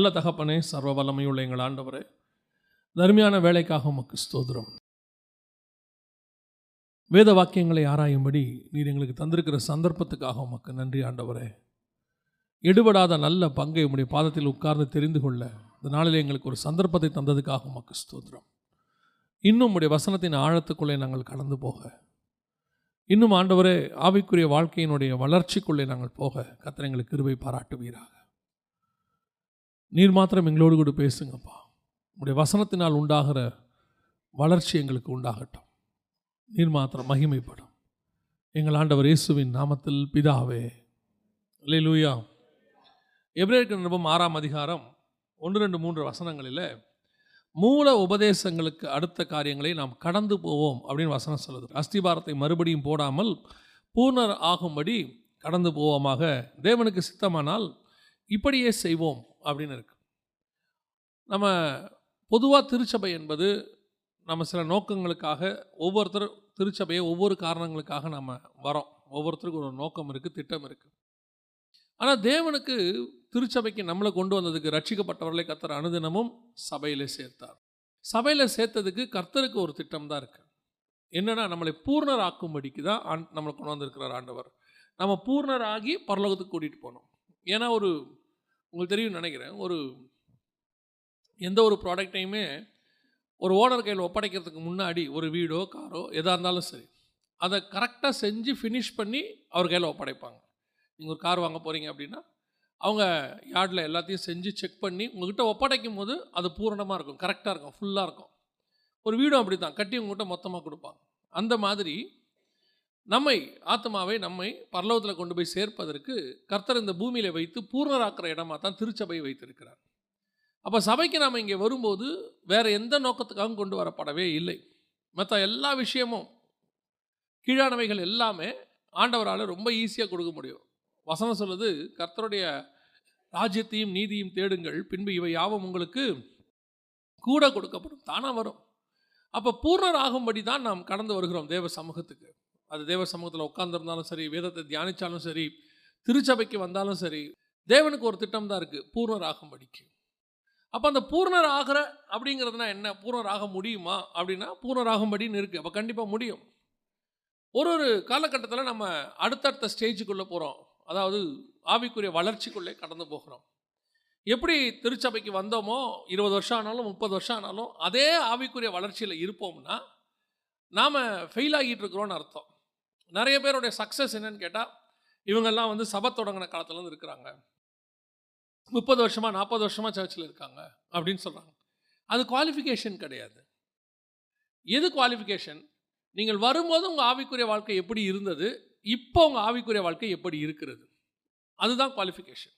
நல்ல தகப்பனே சர்வ வல்லமையுள்ள எங்கள் ஆண்டவரே தர்மியான வேலைக்காக உமக்கு ஸ்தோதிரம் வேத வாக்கியங்களை ஆராயும்படி நீர் எங்களுக்கு தந்திருக்கிற சந்தர்ப்பத்துக்காக உமக்கு நன்றி ஆண்டவரே. எடுபடாத நல்ல பங்கை உம்முடைய பாதத்தில் உட்கார்ந்து தெரிந்து கொள்ள இந்த நாளில் எங்களுக்கு ஒரு சந்தர்ப்பத்தை தந்ததுக்காக உமக்கு ஸ்தோத்திரம். இன்னும் உம்முடைய வசனத்தின் ஆழத்துக்குள்ளே நாங்கள் கடந்து போக. இன்னும் ஆண்டவரே ஆவிக்குரிய வாழ்க்கையினுடைய வளர்ச்சிக்குள்ளே நாங்கள் போக கத்திரங்களுக்கு கிருபை பாராட்டுவீராக. நீர் மாத்திரம் எங்களோடு கூட பேசுங்கப்பா. உங்களுடைய வசனத்தினால் உண்டாகிற வளர்ச்சி எங்களுக்கு உண்டாகட்டும். நீர் மாத்திரம் மகிமைப்படும். எங்கள் ஆண்டவர் இயேசுவின் நாமத்தில் பிதாவே. இல்லை லூயா எபிரேயருக்கு நிருபம் ஆறாம் அதிகாரம் ஒன்று ரெண்டு மூன்று வசனங்களில் மூல உபதேசங்களுக்கு அடுத்த காரியங்களை நாம் கடந்து போவோம் அப்படின்னு வசனம் சொல்லுது. அஸ்திபாரத்தை மறுபடியும் போடாமல் பூர்ணர் ஆகும்படி கடந்து போவோமாக. தேவனுக்கு சித்தமானால் இப்படியே செய்வோம். அப்படின்னு இருக்குது நம்ம பொதுவாக திருச்சபை என்பது நம்ம சில நோக்கங்களுக்காக ஒவ்வொருத்தர் திருச்சபையை ஒவ்வொரு காரணங்களுக்காக நம்ம வரோம் ஒவ்வொருத்தருக்கும் ஒரு நோக்கம் இருக்குது திட்டம் இருக்குது ஆனால் தேவனுக்கு திருச்சபைக்கு நம்மளை கொண்டு வந்ததுக்கு ரட்சிக்கப்பட்டவர்களை கர்த்தர் அனுதினமும் சபையில் சேர்த்தார். சபையில் சேர்த்ததுக்கு கர்த்தருக்கு ஒரு திட்டம் தான் இருக்குது என்னென்னா நம்மளை பூர்ணராக்கும்படிக்கு தான் ஆண் நம்மளை கொண்டு வந்திருக்கிறார் ஆண்டவர். நம்ம பூர்ணராகி பரலோகத்துக்கு கூட்டிகிட்டு போனோம் ஏன்னா ஒரு உங்களுக்கு தெரியும் நினைக்கிறேன். ஒரு எந்த ஒரு ப்ராடக்டையுமே ஒரு ஓனர் கையில் ஒப்படைக்கிறதுக்கு முன்னாடி ஒரு வீடோ காரோ எதாக இருந்தாலும் சரி அதை கரெக்டாக செஞ்சு ஃபினிஷ் பண்ணி அவர் கையில் ஒப்படைப்பாங்க. நீங்கள் ஒரு கார் வாங்க போகிறீங்க அப்படின்னா அவங்க யார்டில் எல்லாத்தையும் செஞ்சு செக் பண்ணி உங்கள்கிட்ட ஒப்படைக்கும் போது அது பூரணமாக இருக்கும் கரெக்டாக இருக்கும் ஃபுல்லாக இருக்கும். ஒரு வீடும் அப்படி தான் கட்டி உங்கள்கிட்ட மொத்தமாக கொடுப்பாங்க. அந்த மாதிரி நம்மை ஆத்மாவை நம்மை பரலோகத்தில் கொண்டு போய் சேர்ப்பதற்கு கர்த்தர் இந்த பூமியில் வைத்து பூர்ணராக்கிற இடமா தான் திருச்சபையை வைத்திருக்கிறார். அப்போ சபைக்கு நாம் இங்கே வரும்போது வேறு எந்த நோக்கத்துக்காகவும் கொண்டு வரப்படவே இல்லை. மற்ற எல்லா விஷயமும் கீழானவைகள் எல்லாமே ஆண்டவரால் ரொம்ப ஈஸியாக கொடுக்க முடியும். வசனம் சொல்லுது கர்த்தருடைய ராஜ்யத்தையும் நீதியும் தேடுங்கள் பின்பு இவை யாவும் உங்களுக்கு கூட கொடுக்கப்படும் தானாக வரும். அப்போ பூர்ணர் ஆகும்படி தான் நாம் கடந்து வருகிறோம் தேவ சமூகத்துக்கு. அது தேவ சமூகத்தில் உட்கார்ந்துருந்தாலும் சரி வேதத்தை தியானித்தாலும் சரி திருச்சபைக்கு வந்தாலும் சரி தேவனுக்கு ஒரு திட்டம் தான் இருக்குது பூர்ணர் ஆகும்படிக்கு அப்போ அந்த பூர்ணர் ஆகிற அப்படிங்கிறதுனா என்ன? பூர்ணர் ஆக முடியுமா? அப்படின்னா பூர்ணர் ஆகும்படின்னு இருக்குது அப்போ கண்டிப்பாக முடியும். ஒரு ஒரு காலகட்டத்தில் நம்ம அடுத்தடுத்த ஸ்டேஜுக்குள்ளே போகிறோம் அதாவது ஆவிக்குரிய வளர்ச்சிக்குள்ளே கடந்து போகிறோம். எப்படி திருச்சபைக்கு வந்தோமோ இருபது வருஷம் ஆனாலும் முப்பது வருஷம் ஆனாலும் அதே ஆவிக்குரிய வளர்ச்சியில் இருப்போம்னா நாம் ஃபெயில் ஆகிட்டு இருக்கிறோன்னு அர்த்தம். நிறைய பேருடைய சக்ஸஸ் என்னன்னு கேட்டால் இவங்கெல்லாம் வந்து சபை தொடங்கின காலத்துலேருந்து இருக்கிறாங்க. முப்பது வருஷமாக நாற்பது வருஷமாக சர்ச்சில் இருக்காங்க அப்படின்னு சொல்கிறாங்க அது குவாலிஃபிகேஷன் கிடையாது. எது குவாலிஃபிகேஷன் நீங்கள் வரும்போது உங்கள் ஆவிக்குரிய வாழ்க்கை எப்படி இருந்தது? இப்போ உங்கள் ஆவிக்குரிய வாழ்க்கை எப்படி இருக்கிறது? அதுதான் குவாலிஃபிகேஷன்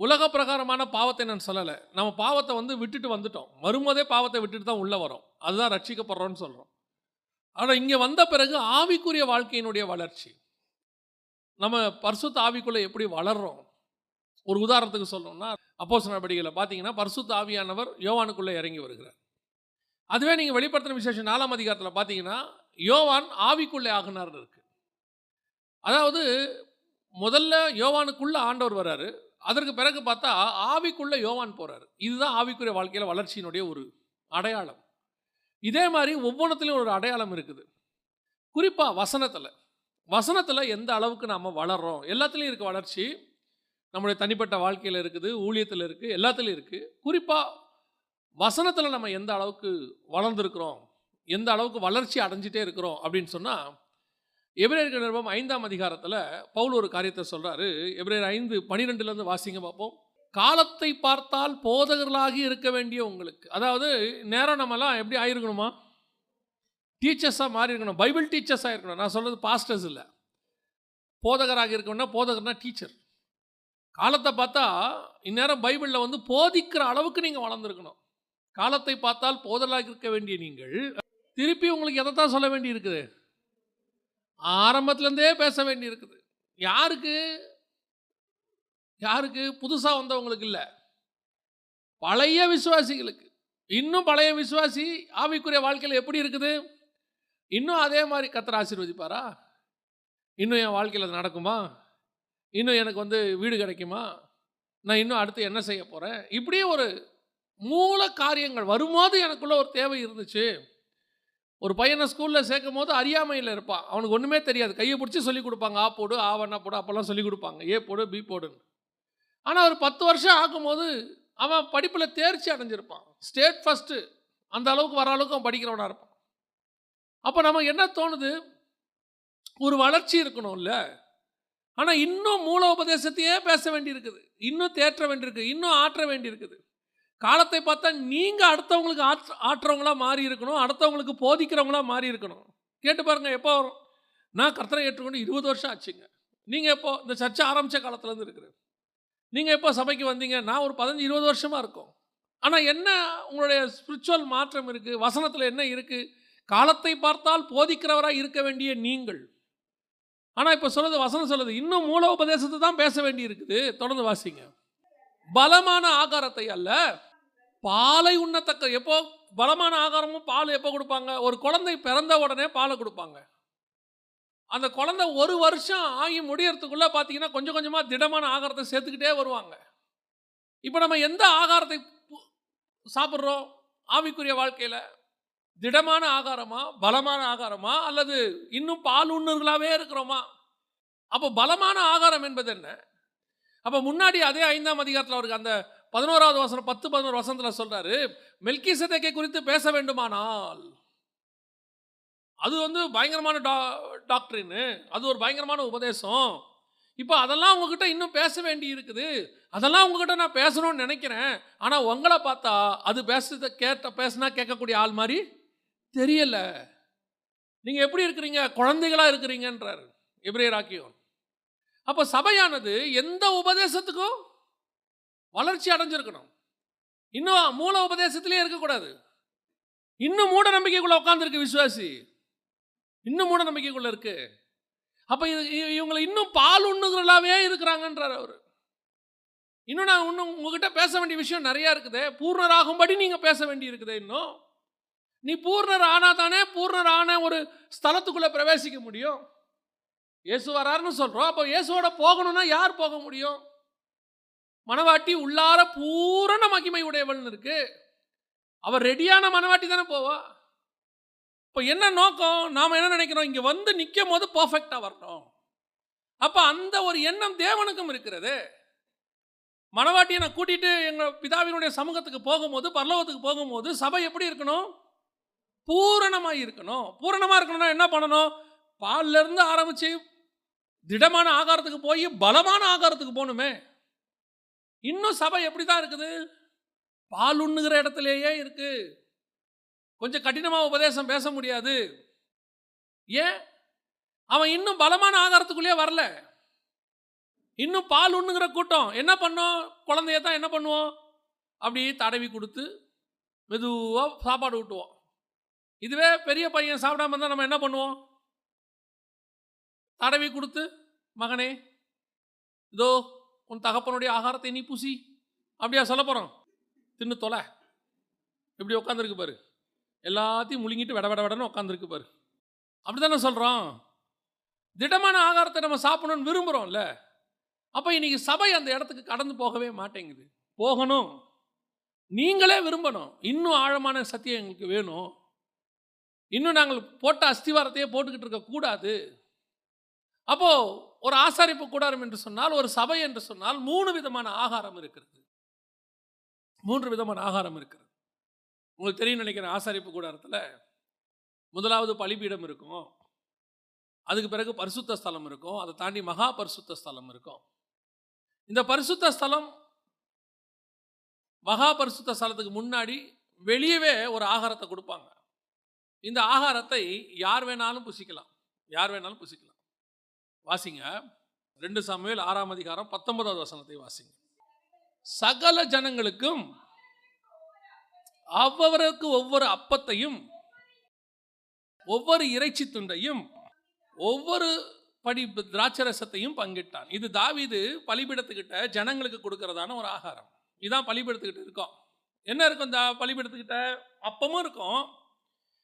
உலக பிரகாரமான பாவத்தை நான் சொல்லலை. நம்ம பாவத்தை வந்து விட்டுட்டு வந்துட்டோம். வரும்போதே பாவத்தை விட்டுட்டு தான் உள்ளே வரோம். அதுதான் ரட்சிக்கப்படுறோன்னு சொல்கிறோம் ஆனால் இங்கே வந்த பிறகு ஆவிக்குரிய வாழ்க்கையினுடைய வளர்ச்சி. நம்ம பர்சுத்த ஆவிக்குள்ளே எப்படி வளர்றோம்? ஒரு உதாரணத்துக்கு சொல்லணும்னா அப்போஸ் நடவடிக்கையில் பார்த்தீங்கன்னா பர்சுத்த ஆவியானவர் யோவானுக்குள்ளே இறங்கி வருகிறார். அதுவே நீங்கள் வெளிப்படுத்தின விசேஷம் நாலாம் அதிகாரத்தில் பார்த்தீங்கன்னா யோவான் ஆவிக்குள்ளே ஆகினார் இருக்கு. அதாவது முதல்ல யோவானுக்குள்ளே ஆண்டவர் வராரு. அதற்கு பிறகு பார்த்தா ஆவிக்குள்ளே யோவான் போகிறார் இதுதான் ஆவிக்குரிய வாழ்க்கையில் வளர்ச்சியினுடைய ஒரு அடையாளம். இதே மாதிரி ஒவ்வொன்றத்துலேயும் ஒரு அடையாளம் இருக்குது. குறிப்பாக வசனத்தில். வசனத்தில் எந்த அளவுக்கு நாம் வளர்கிறோம் எல்லாத்துலேயும் இருக்க வளர்ச்சி நம்முடைய தனிப்பட்ட வாழ்க்கையில் இருக்குது ஊழியத்தில் இருக்குது எல்லாத்துலேயும் இருக்குது குறிப்பாக வசனத்தில் நம்ம எந்த அளவுக்கு வளர்ந்துருக்கிறோம்? எந்த அளவுக்கு வளர்ச்சி அடைஞ்சிட்டே இருக்கிறோம்? அப்படின்னு சொன்னால் எபிரேயர்கள் நிருபம் ஐந்தாம் அதிகாரத்தில் பவுல் ஒரு காரியத்தை சொல்கிறாரு எபிரேயர் ஐந்து பனிரெண்டுலேருந்து வாசிங்க பார்ப்போம். காலத்தை பார்த்தால் போதகர்களாகி இருக்க வேண்டிய உங்களுக்கு. அதாவது நேரம் நம்மலாம் எப்படி ஆயிருக்கணுமா? டீச்சர்ஸாக மாறி இருக்கணும். பைபிள் டீச்சர்ஸாக இருக்கணும். நான் சொல்கிறது பாஸ்டர்ஸ் இல்லை. போதகராக இருக்கணும்னா போதகர்னா டீச்சர் காலத்தை பார்த்தா இந்நேரம் பைபிளில் வந்து போதிக்கிற அளவுக்கு நீங்கள் வளர்ந்துருக்கணும். காலத்தை பார்த்தால் போதலாக இருக்க வேண்டிய நீங்கள் திருப்பி உங்களுக்கு எதை தான் சொல்ல வேண்டி இருக்குது ஆரம்பத்துலேருந்தே பேச வேண்டி இருக்குது யாருக்கு? யாருக்கு? புதுசாக வந்தவங்களுக்கு இல்லை. பழைய விசுவாசிகளுக்கு. இன்னும் பழைய விசுவாசி ஆவிக்குரிய வாழ்க்கையில் எப்படி இருக்குது? இன்னும் அதே மாதிரி கத்தர் ஆசீர்வதிப்பாரா? இன்னும் என் வாழ்க்கையில் அது நடக்குமா? இன்னும் எனக்கு வந்து வீடு கிடைக்குமா? நான் இன்னும் அடுத்து என்ன செய்ய போகிறேன் இப்படியே ஒரு மூல காரியங்கள் வரும்போது எனக்குள்ள ஒரு தேவை இருந்துச்சு. ஒரு பையனை ஸ்கூலில் சேர்க்கும் போது அறியாமையில் இருப்பான். அவனுக்கு ஒன்றுமே தெரியாது. கையை பிடிச்சி சொல்லி கொடுப்பாங்க. ஆ போடு ஆவண்ணா போடு அப்போல்லாம் சொல்லி கொடுப்பாங்க. ஏ போடு பி போடுன்னு. ஆனால் ஒரு பத்து வருஷம் ஆகும்போது அவன் படிப்பில் தேர்ச்சி அடைஞ்சிருப்பான். ஸ்டேட் ஃபஸ்ட்டு அந்த அளவுக்கு வர அளவுக்கு அவன் படிக்கிறவனாக இருப்பான். அப்போ நமக்கு என்ன தோணுது? ஒரு வளர்ச்சி இருக்கணும்ல. ஆனால் இன்னும் மூல உபதேசத்தையே பேச வேண்டியிருக்குது. இன்னும் தேற்ற வேண்டியிருக்கு. இன்னும் ஆற்ற வேண்டியிருக்குது. காலத்தை பார்த்தா நீங்கள் அடுத்தவங்களுக்கு ஆற்ற ஆற்றுறவங்களா மாறி இருக்கணும். அடுத்தவங்களுக்கு போதிக்கிறவங்களா மாறி இருக்கணும். கேட்டு பாருங்கள் எப்போ வரும்? நான் கர்த்தனை ஏற்றுக்கொண்டு இருபது வருஷம் ஆச்சுங்க. நீங்கள் எப்போ? இந்த சர்ச்சை ஆரம்பித்த காலத்துலேருந்து இருக்கிறேன் நீங்கள் எப்போ சபைக்கு வந்தீங்க? நான் ஒரு பதினஞ்சு இருபது வருஷமாக இருக்கும். ஆனால் என்ன உங்களுடைய ஸ்பிரிச்சுவல் மாற்றம் இருக்குது வசனத்தில் என்ன இருக்குது காலத்தை பார்த்தால் போதிக்கிறவராக இருக்க வேண்டிய நீங்கள். ஆனால் இப்போ சொல்லுது வசனம் சொல்லுது. இன்னும் மூல உபதேசத்தை தான் பேச வேண்டி இருக்குது தொடர்ந்து வாசிங்க. பலமான ஆகாரத்தை அல்ல பாலை உண்ணத்தக்க எப்போ பலமான ஆகாரமும் பால் எப்போ கொடுப்பாங்க? ஒரு குழந்தை பிறந்த உடனே பாலை கொடுப்பாங்க. அந்த குழந்தை ஒரு வருஷம் ஆகி முடியறதுக்குள்ளே பார்த்தீங்கன்னா கொஞ்சம் கொஞ்சமாக திடமான ஆகாரத்தை சேர்த்துக்கிட்டே வருவாங்க. இப்போ நம்ம எந்த ஆகாரத்தை சாப்பிட்றோம்? ஆவிக்குரிய வாழ்க்கையில் திடமான ஆகாரமா பலமான ஆகாரமா அல்லது இன்னும் பால் உண்ணர்களாகவே இருக்கிறோமா? அப்போ பலமான ஆகாரம் என்பது என்ன? அப்போ முன்னாடி அதே ஐந்தாம் அதிகாரத்தில் அவருக்கு அந்த பதினோராவது வசனம் பத்து பதினோரு வசனத்தில் சொல்கிறாரு மெல்கி குறித்து பேச வேண்டுமானால் அது வந்து பயங்கரமான டா டாக்டரின்னு அது ஒரு பயங்கரமான உபதேசம். இப்போ அதெல்லாம் உங்ககிட்ட இன்னும் பேச வேண்டி இருக்குது அதெல்லாம் உங்ககிட்ட நான் பேசணும்னு நினைக்கிறேன். ஆனால் உங்களை பார்த்தா அது பேசுறத கேட்ட பேசினா கேட்கக்கூடிய ஆள் மாதிரி தெரியலை. நீங்கள் எப்படி இருக்கிறீங்க? குழந்தைகளாக இருக்கிறீங்கன்றார் எபிரேயராக்கியம் அப்போ சபையானது எந்த உபதேசத்துக்கும் வளர்ச்சி அடைஞ்சிருக்கணும். இன்னும் மூல உபதேசத்திலே இருக்கக்கூடாது. இன்னும் மூட நம்பிக்கைக்குள்ளே உட்காந்துருக்கு விசுவாசி. இன்னும் மூட நம்பிக்கைக்குள்ள இருக்கு. அப்ப இது இவங்களை இன்னும் பால் உண்ணுகிறலாவே இருக்கிறாங்கன்றார் அவர். இன்னும் நான் இன்னும் உங்ககிட்ட பேச வேண்டிய விஷயம் நிறைய இருக்குது. பூர்ணராகும்படி நீங்க பேச வேண்டி இருக்குது இன்னும். நீ பூர்ணர் ஆனா தானே பூர்ணர் ஆன ஒரு ஸ்தலத்துக்குள்ள பிரவேசிக்க முடியும். இயேசு வராருன்னு சொல்றோம். அப்போ இயேசுவோட போகணும்னா யார் போக முடியும்? மணவாட்டி உள்ளார பூரண மகிமை உடையவள்னு இருக்கு. அவர் ரெடியான மணவாட்டி தானே போவா? இப்போ என்ன நோக்கம்? நாம் என்ன நினைக்கிறோம்? இங்கே வந்து நிற்கும் போது பர்ஃபெக்டாக வரணும் அப்போ அந்த ஒரு எண்ணம் தேவனுக்கும் இருக்கிறது. மனவாட்டியை நான் கூட்டிட்டு எங்கள் பிதாவினுடைய சமூகத்துக்கு போகும்போது பரலோகத்துக்கு போகும்போது சபை எப்படி இருக்கணும்? பூரணமாக இருக்கணும். பூரணமாக இருக்கணும்னா என்ன பண்ணணும்? பால்லேருந்து ஆரம்பித்து திடமான ஆகாரத்துக்கு போய் பலமான ஆகாரத்துக்கு போகணுமே. இன்னும் சபை எப்படி தான் இருக்குது? பால் உண்ணுகிற இடத்துலையே இருக்குது கொஞ்சம் கடினமாக உபதேசம் பேச முடியாது. ஏன்? அவன் இன்னும் பலமான ஆகாரத்துக்குள்ளேயே வரல. இன்னும் பால் உண்ணுங்கிற கூட்டம். என்ன பண்ணோம்? குழந்தைய தான் என்ன பண்ணுவோம்? அப்படி தடவி கொடுத்து மெதுவாக சாப்பாடு ஊட்டுவோம். இதுவே பெரிய பையன் சாப்பிடாம இருந்தால் நம்ம என்ன பண்ணுவோம்? தடவி கொடுத்து மகனே இதோ உன் தகப்பனுடைய ஆகாரத்தை நீ பூசி அப்படியா சொல்ல போகிறோம் தின்னு தொலை. இப்படி உட்காந்துருக்கு பாரு. எல்லாத்தையும் முழுங்கிட்டு விட விட விடன்னு உட்காந்துருக்கு பாரு. அப்படி தானே சொல்கிறோம் திடமான ஆகாரத்தை நம்ம சாப்பிடணும்னு விரும்புகிறோம்ல அப்போ இன்றைக்கி சபை அந்த இடத்துக்கு கடந்து போகவே மாட்டேங்குது. போகணும். நீங்களே விரும்பணும். இன்னும் ஆழமான சத்தியம் எங்களுக்கு வேணும். இன்னும் நாங்கள் போட்ட அஸ்திவாரத்தையே போட்டுக்கிட்டு இருக்கக்கூடாது அப்போது அப்போ ஒரு ஆசாரிப்பு கூடாரம் என்று சொன்னால் ஒரு சபை என்று சொன்னால் மூணு விதமான ஆகாரம் இருக்கிறது. மூன்று விதமான ஆகாரம் இருக்கிறது. உங்களுக்கு தெரியும் நினைக்கிறேன் ஆசாரிப்பு கூடாரத்தில் முதலாவது பலிபீடம் இருக்கும். அதுக்கு பிறகு பரிசுத்த ஸ்தலம் இருக்கும். அதை தாண்டி மகா பரிசுத்த ஸ்தலம் இருக்கும். இந்த பரிசுத்த ஸ்தலம் மகா பரிசுத்த ஸ்தலத்துக்கு முன்னாடி வெளியவே ஒரு ஆகாரத்தை கொடுப்பாங்க. இந்த ஆகாரத்தை யார் வேணாலும் புசிக்கலாம். யார் வேணாலும் புசிக்கலாம். வாசிங்க. ரெண்டு சமையல் ஆறாம் அதிகாரம் பத்தொன்பதாவது வசனத்தை வாசிங்க. சகல ஜனங்களுக்கும் அவ்வவருக்கு ஒவ்வொரு அப்பத்தையும் ஒவ்வொரு இறைச்சி துண்டையும் ஒவ்வொரு படி திராட்சரசத்தையும் பங்கிட்டான். இது தாவிது பலிபிடத்துக்கிட்ட ஜனங்களுக்கு கொடுக்கறதான ஒரு ஆகாரம். இதான் பலிபிடத்துக்கிட்ட இருக்கும். என்ன இருக்கும் இந்த பலிபிடத்துக்கிட்ட? அப்பமும் இருக்கும்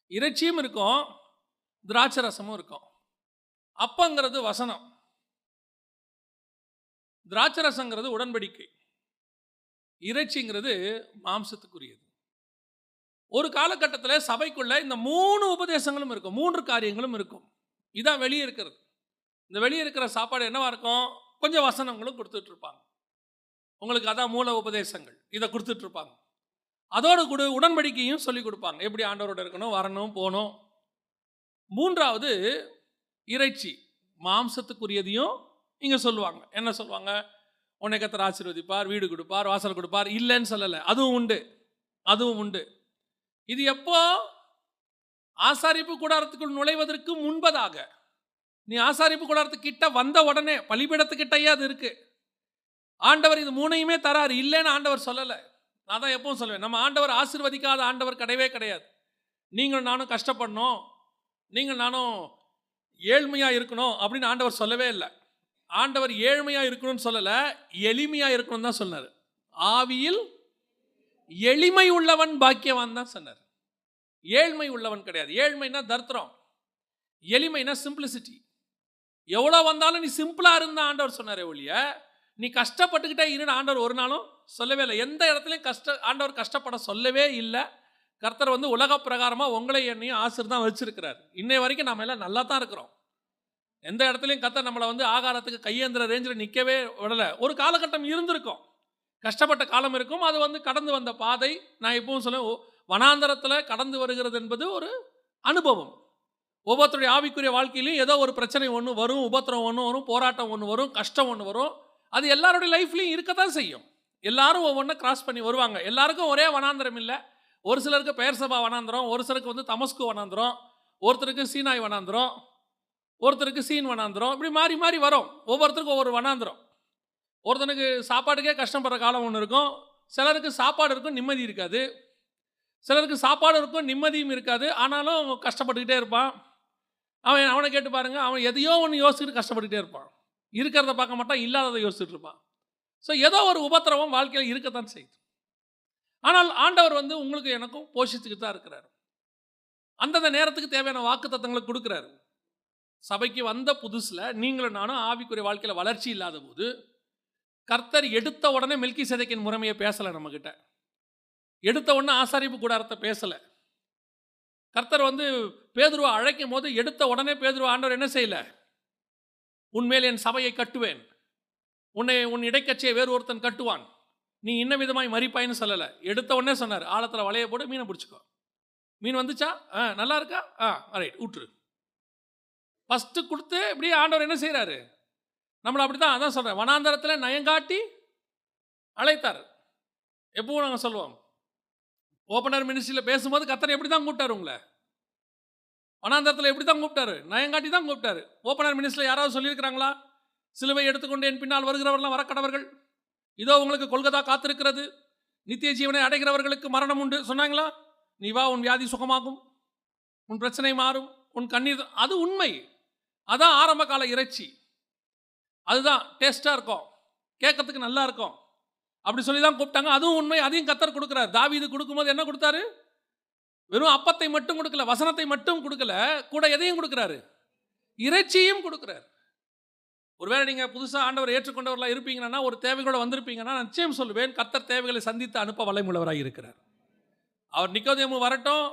இறைச்சியும் இருக்கும் திராட்சரசமும் இருக்கும். அப்பங்கிறது வசனம். திராட்சரசங்கிறது உடன்படிக்கை. இறைச்சிங்கிறது மாம்சத்துக்குரியது. ஒரு காலகட்டத்தில் சபைக்குள்ளே இந்த மூணு உபதேசங்களும் இருக்கும். மூன்று காரியங்களும் இருக்கும். இதான் வெளியே இருக்கிறது. இந்த வெளியே இருக்கிற சாப்பாடு என்னவாக இருக்கும்? கொஞ்சம் வசனங்களும் கொடுத்துட்ருப்பாங்க. உங்களுக்கு அதான் மூல உபதேசங்கள். இதை கொடுத்துட்ருப்பாங்க. அதோடு கூட உடன்படிக்கையும் சொல்லி கொடுப்பாங்க. எப்படி ஆண்டவரோட இருக்கணும் வரணும் போகணும். மூன்றாவது இறைச்சி. மாம்சத்துக்குரியதையும் இங்கே சொல்லுவாங்க. என்ன சொல்லுவாங்க? உன்னை கத்தர் ஆசீர்வதிப்பார் வீடு கொடுப்பார் வாசல் கொடுப்பார். இல்லைன்னு சொல்லலை. அதுவும் உண்டு. அதுவும் உண்டு. இது எப்போ? ஆசாரிப்பு கூடாரத்துக்குள் நுழைவதற்கு முன்பதாக. நீ ஆசாரிப்பு கூடாரத்துக்கிட்ட வந்த உடனே பலிபீடத்துக்கிட்டயே அது இருக்கு. ஆண்டவர் இது மூணையுமே தராரு இல்லைன்னு ஆண்டவர் சொல்லலை. நான் தான் எப்பவும் சொல்லுவேன் நம்ம ஆண்டவர் ஆசிர்வதிக்காத ஆண்டவர் கிடையவே கிடையாது. நீங்கள் நானும் கஷ்டப்படணும் நீங்கள் நானும் ஏழ்மையாக இருக்கணும் அப்படின்னு ஆண்டவர் சொல்லவே இல்லை. ஆண்டவர் ஏழ்மையாக இருக்கணும்னு சொல்லலை எளிமையாக இருக்கணும்னு தான் சொன்னார். ஆவியில் எளிமை உள்ளவன் பாக்கியவான் தான் சொன்னார். ஏழ்மை உள்ளவன் கிடையாது. ஏழ்மைனா தர்த்திரம். எளிமைனா சிம்பிளிசிட்டி எவ்வளோ வந்தாலும் நீ சிம்பிளாக இருந்த ஆண்டவர் சொன்னாரே ஒழிய நீ கஷ்டப்பட்டுக்கிட்டே இருன்னு ஆண்டவர் ஒரு நாளும் சொல்லவே இல்லை. எந்த இடத்துலையும் கஷ்ட ஆண்டவர் கஷ்டப்பட சொல்லவே இல்லை. கர்த்தர் வந்து உலக பிரகாரமாக உங்களை என்னையும் ஆசிர் தான் வச்சிருக்கிறார். இன்னை வரைக்கும் நம்ம எல்லாம் நல்லா தான் இருக்கிறோம். எந்த இடத்துலையும் கர்த்தர் நம்மளை வந்து ஆகாரத்துக்கு கையேந்திர ரேஞ்சில் நிற்கவே விடலை. ஒரு காலகட்டம் இருந்திருக்கும். கஷ்டப்பட்ட காலம் இருக்கும். அது வந்து கடந்து வந்த பாதை. நான் எப்பவும் சொல்ல வனாந்தரத்தில் கடந்து வருகிறது என்பது ஒரு அனுபவம். ஒவ்வொருத்தருடைய ஆவிக்குரிய வாழ்க்கையிலையும் ஏதோ ஒரு பிரச்சனை ஒன்று வரும் உபத்திரம் ஒன்று வரும் போராட்டம் ஒன்று வரும் கஷ்டம் ஒன்று வரும். அது எல்லாருடைய லைஃப்லையும் இருக்க தான் செய்யும். எல்லாரும் ஒவ்வொன்றும் கிராஸ் பண்ணி வருவாங்க. எல்லாருக்கும் ஒரே வனாந்திரம் இல்லை. ஒரு சிலருக்கு பெயர் சபா வனாந்திரம் ஒரு சிலருக்கு வந்து தமஸ்கு வனாந்திரம் ஒருத்தருக்கு சீனாய் வனாந்திரம் ஒருத்தருக்கு சீன் வனாந்திரம். இப்படி மாறி மாறி வரும். ஒவ்வொருத்தருக்கும் ஒவ்வொரு வனாந்திரம். ஒருத்தனுக்கு சாப்பாட்டுக்கே கஷ்டப்படுற காலம் ஒன்று இருக்கும். சிலருக்கு சாப்பாடு இருக்கும் நிம்மதி இருக்காது. சிலருக்கு சாப்பாடு இருக்கும் நிம்மதியும் இருக்காது. ஆனாலும் கஷ்டப்பட்டுக்கிட்டே இருப்பான். அவன் அவனை கேட்டு பாருங்க அவன் எதையோ ஒன்று யோசிச்சுட்டு கஷ்டப்பட்டுக்கிட்டே இருப்பான். இருக்கிறத பார்க்க மாட்டான் இல்லாததை யோசிச்சுட்டு இருப்பான். ஸோ ஏதோ ஒரு உபத்திரவம் வாழ்க்கையில் இருக்கத்தான் செய்யுது. ஆனால் ஆண்டவர் வந்து உங்களுக்கு எனக்கும் போஷிச்சுக்கிட்டு தான் இருக்கிறார். அந்தந்த நேரத்துக்கு தேவையான வாக்கு தத்தங்களை கொடுக்குறாரு. சபைக்கு வந்த புதுசில் நீங்களும் நானும் ஆவிக்குரிய வாழ்க்கையில் வளர்ச்சி இல்லாத போது கர்த்தர் எடுத்த உடனே மில்கி சதைக்கின் முறைமையை பேசலை நம்மக்கிட்ட எடுத்த உடனே ஆசாரிப்பு கூடாரத்தை பேசலை. கர்த்தர் வந்து பேதுருவா அழைக்கும் போது எடுத்த உடனே பேதுருவா ஆண்டவர் என்ன செய்யலை? உன்மேல் என் சபையை கட்டுவேன். உன்னை உன் இடைக்கட்சியை வேறு ஒருத்தன் கட்டுவான். நீ இன்ன விதமாய் மறிப்பாயின்னு சொல்லலை. எடுத்த உடனே சொன்னார் ஆழத்தில் வலையை போட்டு மீனை பிடிச்சிக்கோ. மீன் வந்துச்சா? ஆ நல்லா இருக்கா? ஆ ரைட் விட்டுரு ஃபஸ்ட்டு கொடுத்து இப்படியே ஆண்டவர் என்ன செய்கிறாரு நம்மளை அப்படி தான் அதான் சொல்கிறேன் வனாந்தரத்தில் நயங்காட்டி அழைத்தார். எப்பவும் நாங்கள் சொல்லுவோம். ஓப்பனர் மினிஸ்ட்ரியில் பேசும்போது கத்தனை எப்படி தான் கூப்பிட்டாரு உங்களை? வனாந்தரத்தில் எப்படி தான் கூப்பிட்டாரு? நயங்காட்டி தான் கூப்பிட்டாரு. ஓப்பனர் மினிஸ்ட்ரியில் யாராவது சொல்லியிருக்கிறாங்களா? சிலுவை எடுத்துக்கொண்டு என் பின்னால் வருகிறவர்கள்லாம் வரக்கடவர்கள். இதோ உங்களுக்கு கொல்கத்தா காத்திருக்கிறது. நித்திய ஜீவனை அடைகிறவர்களுக்கு மரணம் உண்டு. சொன்னாங்களா? நீ வா உன் வியாதி சுகமாகும். உன் பிரச்சனை மாறும். உன் கண்ணீர் அது உண்மை. அதான் ஆரம்ப கால இறைச்சி. அதுதான் டேஸ்ட்டாக இருக்கும். கேட்கறதுக்கு நல்லா இருக்கும். அப்படி சொல்லி தான் கூப்பிட்டாங்க. அதுவும் உண்மை. அதையும் கத்தர் கொடுக்குறாரு. தாவீது கொடுக்கும்போது என்ன கொடுத்தாரு? வெறும் அப்பத்தை மட்டும் கொடுக்கல வசனத்தை மட்டும் கொடுக்கல கூட எதையும் கொடுக்குறாரு? இறைச்சியும் கொடுக்குறாரு. ஒருவேளை நீங்கள் புதுசாக ஆண்டவர் ஏற்றுக்கொண்டவர்களாக இருப்பீங்கன்னா ஒரு தேவைகளோட வந்திருப்பீங்கன்னா நான் நிச்சயம் சொல்லுவேன் கத்தர் தேவைகளை சந்தித்து அனுப்ப வலைமுள்ளவராக இருக்கிறார். அவர் நிக்கோதேமு வரட்டும்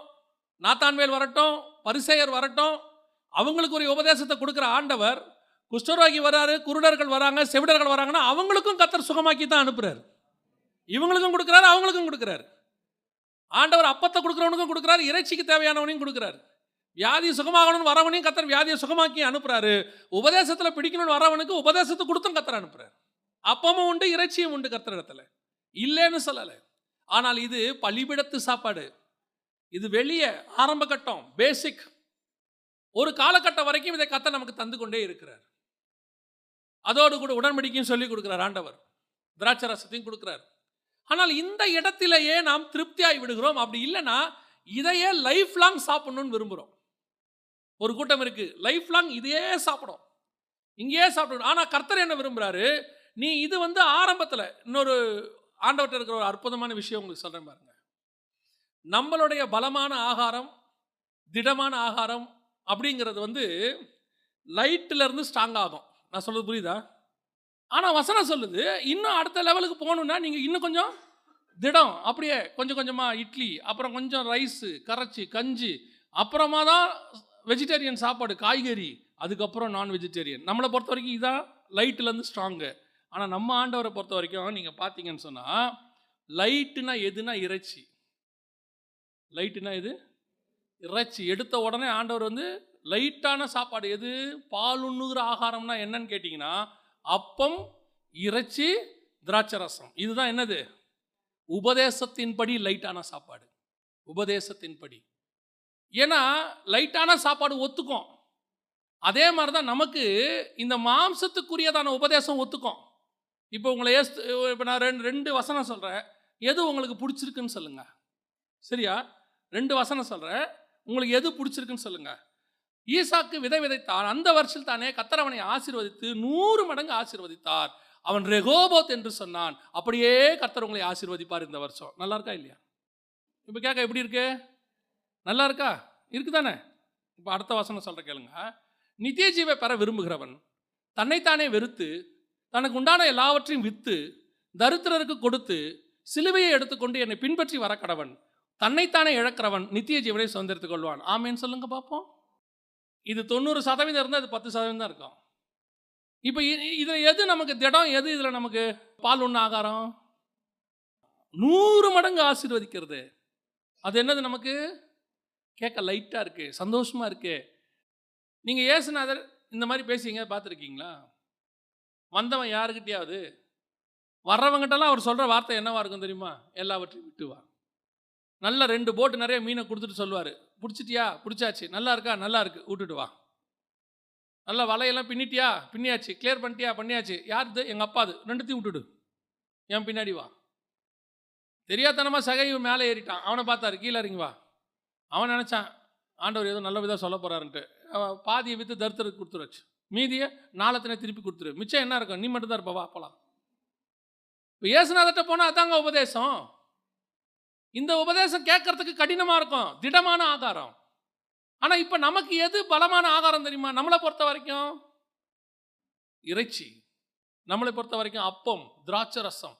நாத்தான்வேல் வரட்டும் பரிசேயர் வரட்டும் அவங்களுக்கு ஒரு உபதேசத்தை கொடுக்குற ஆண்டவர் குஷ்டரோகி வராரு குருடர்கள் வராங்க செவிடர்கள் வராங்கன்னா அவங்களுக்கும் கத்தர் சுகமாக்கி தான் அனுப்புறாரு. இவங்களுக்கும் கொடுக்குறாரு அவங்களுக்கும் கொடுக்குறாரு. ஆண்டவர் அப்பத்தை கொடுக்குறவனுக்கும் கொடுக்குறாரு இறைச்சிக்கு தேவையானவனையும் கொடுக்குறாரு. வியாதி சுகமாகணும்னு வரவனையும் கத்தர் வியாதியை சுகமாக்கி அனுப்புறாரு. உபதேசத்தில் பிடிக்கணும்னு வரவனுக்கு உபதேசத்தை கொடுத்தும் கத்தர் அனுப்புறாரு. அப்பமும் உண்டு இறைச்சியும் உண்டு கத்தர் இடத்துல. இல்லைன்னு சொல்லலை. ஆனால் இது பலிபிடத்து சாப்பாடு. இது வெளியே ஆரம்ப கட்டம் பேசிக் ஒரு காலகட்டம் வரைக்கும் இதை கத்தை நமக்கு தந்து கொண்டே இருக்கிறார். அதோடு கூட உடன்படிக்கையும் சொல்லி கொடுக்குறார் ஆண்டவர். திராட்சை ரசத்தையும் கொடுக்குறார். ஆனால் இந்த இடத்திலேயே நாம் திருப்தியாகி விடுகிறோம். அப்படி இல்லைன்னா இதையே லைஃப் லாங் சாப்பிடணும்னு விரும்புகிறோம் ஒரு கூட்டம் இருக்கு. லைஃப் லாங் இதையே சாப்பிடும் இங்கேயே சாப்பிடணும். ஆனால் கர்த்தர் என்ன விரும்புகிறாரு நீ இது வந்து ஆரம்பத்தில் இன்னொரு ஆண்டவர்கிட்ட இருக்கிற ஒரு அற்புதமான விஷயம் உங்களுக்கு சொல்கிறேன் பாருங்க. நம்மளுடைய பலமான ஆகாரம் திடமான ஆகாரம் அப்படிங்கிறது வந்து லைட்டில் இருந்து ஸ்ட்ராங் ஆகும். நான் சொல்கிறது புரியுதா? ஆனால் வசனம் சொல்லுது இன்னும் அடுத்த லெவலுக்கு போகணுன்னா நீங்கள் இன்னும் கொஞ்சம் திடம் அப்படியே கொஞ்சம் கொஞ்சமாக இட்லி அப்புறம் கொஞ்சம் ரைஸு கரைச்சி கஞ்சி அப்புறமா தான் வெஜிடேரியன் சாப்பாடு காய்கறி அதுக்கப்புறம் நான் வெஜிடேரியன் நம்மளை பொறுத்த வரைக்கும் இதான் லைட்லேருந்து ஸ்ட்ராங்கு ஆனால் நம்ம ஆண்டவரை பொறுத்த வரைக்கும் நீங்கள் பார்த்தீங்கன்னு சொன்னால் லைட்டுனா எதுனா இறைச்சி. லைட்டுனா எது? இறைச்சி எடுத்த உடனே ஆண்டவர் வந்து லைட்டான சாப்பாடு எது? பால் உண்ணுகிற ஆகாரம்னா என்னன்னு கேட்டிங்கன்னா அப்பம் இறைச்சி திராட்சை ரசம் இதுதான் என்னது? உபதேசத்தின்படி லைட்டான சாப்பாடு. உபதேசத்தின்படி. ஏன்னா லைட்டான சாப்பாடு ஒத்துக்கும். அதே மாதிரி தான் நமக்கு இந்த மாம்சத்துக்குரியதான உபதேசம் ஒத்துக்கும். இப்போ உங்களை ஏஸ்து இப்போ நான் ரெண்டு ரெண்டு வசனம் சொல்கிறேன் எது உங்களுக்கு பிடிச்சிருக்குன்னு சொல்லுங்கள் சரியா? ரெண்டு வசனம் சொல்கிறேன் உங்களுக்கு எது பிடிச்சிருக்குன்னு சொல்லுங்கள் ஈசாக்கு விதை விதைத்தார். அந்த வருஷத்தில் தானே கத்தரவனை ஆசீர்வதித்து நூறு மடங்கு ஆசீர்வதித்தார். அவன் ரெகோபோத் என்று சொன்னான். அப்படியே கத்தர் உங்களை ஆசீர்வதிப்பார் இந்த வருஷம். நல்லா இருக்கா இல்லையா? இப்போ கேட்க எப்படி இருக்கு? நல்லா இருக்கா? இருக்குதானே? இப்போ அடுத்த வசனம் சொல்கிற கேளுங்க. நித்திய ஜீவை பெற விரும்புகிறவன் தன்னைத்தானே வெறுத்து தனக்கு உண்டான எல்லாவற்றையும் விற்று தரித்திரருக்கு கொடுத்து சிலுவையை எடுத்துக்கொண்டு என்னை பின்பற்றி வர கடவன் தன்னைத்தானே இழக்கிறவன் நித்திய ஜீவனை சுதந்திரத்துக் கொள்வான். ஆமேன்னு சொல்லுங்க பார்ப்போம் இது தொண்ணூறு சதவீதம் இருந்தால் அது பத்து சதவீதம் தான் இருக்கும். இப்போ இதில் எது நமக்கு திடம்? எது இதில் நமக்கு பால் உண்ண ஆகாரம்? நூறு மடங்கு ஆசீர்வதிக்கிறது. அது என்னது நமக்கு? கேட்க லைட்டாக இருக்கு சந்தோஷமா இருக்கு. நீங்கள் ஏசுநாதர் இந்த மாதிரி பேசுவீங்க பார்த்துருக்கீங்களா? வந்தவன் யாருக்கிட்டையாவது வர்றவங்கிட்டலாம் அவர் சொல்கிற வார்த்தை என்னவாக இருக்கும் தெரியுமா? எல்லாவற்றையும் விட்டுவா நல்ல ரெண்டு போட்டு நிறைய மீனை கொடுத்துட்டு சொல்லுவார். பிடிச்சிட்டியா? பிடிச்சாச்சு. நல்லா இருக்கா? நல்லா இருக்குது விட்டுட்டு வா. நல்லா வலையெல்லாம் பின்னிட்டியா? பின்னியாச்சு. கிளியர் பண்ணிட்டியா? பண்ணியாச்சு. யாருது? எங்கள் அப்பா அது ரெண்டுத்தையும் விட்டுடு. என் பின்னாடி வா. தெரியாதனமாக சகை மேலே ஏறிட்டான். அவனை பார்த்தாரு. கீழே இறங்கி வா. அவன் நினச்சான் ஆண்டவர் ஏதோ நல்ல விதம் சொல்ல போகிறாருன்ட்டு பாதியை விற்று தருத்தருக்கு கொடுத்துருச்சு. மீதியை நாளத்தினே திருப்பி கொடுத்துரு. மிச்சம் என்ன இருக்கும்? நீ மட்டும் தான் அப்போலாம் வா போலாம். இப்போ ஏசுநாதட்ட போனால் அதாங்க உபதேசம். இந்த உபதேசம் கேட்கறதுக்கு கடினமாக இருக்கும் திடமான ஆகாரம் ஆனால் இப்போ நமக்கு எது பலமான ஆகாரம் தெரியுமா? நம்மளை பொறுத்த வரைக்கும் இறைச்சி நம்மளை பொறுத்த வரைக்கும் அப்பம் திராட்சை ரசம்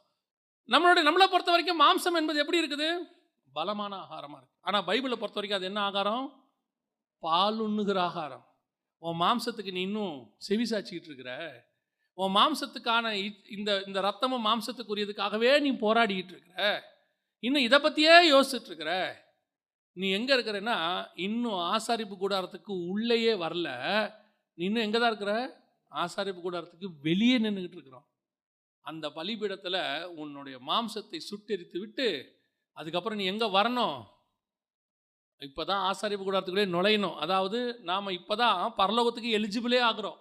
நம்மளுடைய நம்மளை பொறுத்த வரைக்கும் மாம்சம் என்பது எப்படி இருக்குது? பலமான ஆகாரமாக இருக்குது ஆனால் பைபிளை பொறுத்த வரைக்கும் அது என்ன ஆகாரம்? பால் உண்ணுகிற ஆகாரம். உன் மாம்சத்துக்கு நீ இன்னும் செவி சாச்சிக்கிட்டு இருக்கிற. உன் மாம்சத்துக்கான இ- இந்த இந்த ரத்தமும் மாம்சத்துக்குரியதுக்காகவே நீ போராடிக்கிட்டு இருக்கிற. இன்னும் இதை பற்றியே யோசிச்சுட்ருக்குற. நீ எங்கே இருக்கிறன்னா இன்னும் ஆசாரிப்பு கூடாரத்துக்கு உள்ளேயே வரல. நீ இன்னும் எங்கே தான் இருக்கிற? ஆசாரிப்பு கூடாரத்துக்கு வெளியே நின்றுக்கிட்டு இருக்கிறோம் அந்த பலிபீடத்தில் உன்னுடைய மாம்சத்தை சுட்டெரித்து விட்டு அதுக்கப்புறம் நீ எங்கே வரணும்? இப்போ தான் ஆசாரிப்பு கூடாரத்துக்குள்ளே நுழையணும். அதாவது நாம் இப்போ தான் பரலோகத்துக்கு எலிஜிபிளே ஆகிறோம்.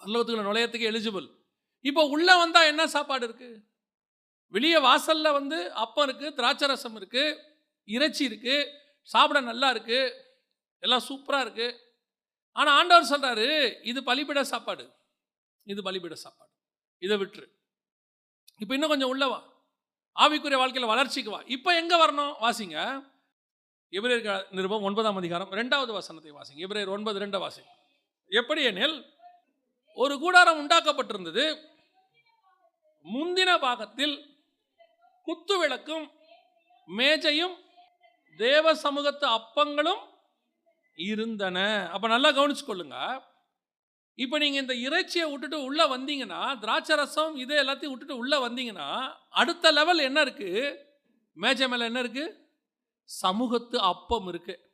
பரலோகத்துக்குள்ள நுழையத்துக்கு எலிஜிபிள் இப்போ உள்ளே வந்தால் என்ன சாப்பாடு இருக்குது வெளியே வாசலில் வந்து அப்பம் இருக்குது திராட்சை ரசம் இருக்குது இறைச்சி இருக்குது சாப்பிட நல்லா இருக்குது எல்லாம் சூப்பராக இருக்குது ஆனால் ஆண்டவர் சொல்கிறாரு இது பலிபிட சாப்பாடு. இது பலிபிட சாப்பாடு. இதை விட்டுரு. இப்போ இன்னும் கொஞ்சம் உள்ளே வா. ஆவிக்குரிய வாழ்க்கையில் வளர்ச்சிக்கு வா. இப்போ எங்கே வரணும்? வாசிங்க. எபிரேர் நிருபம் ஒன்பதாம் அதிகாரம் ரெண்டாவது வசனத்தை வாசிங்க. எபிரேர் ஒன்பது ரெண்டை வாசிங்க எப்படி எனில் ஒரு கூடாரம் உண்டாக்கப்பட்டிருந்தது. முந்தின பாகத்தில் குத்து விளக்கும் மேஜையும் தேவ சமூகத்து அப்பங்களும் இருந்தன. அப்ப நல்லா கவனிச்சு கொள்ளுங்க இப்போ நீங்க இந்த இறைச்சியை விட்டுட்டு உள்ள வந்தீங்கன்னா திராட்சை ரசம் இதை எல்லாத்தையும் விட்டுட்டு உள்ள வந்தீங்கன்னா அடுத்த லெவல் என்ன இருக்கு? மேஜை மேல என்ன இருக்கு? சமூகத்து அப்பம் இருக்கு.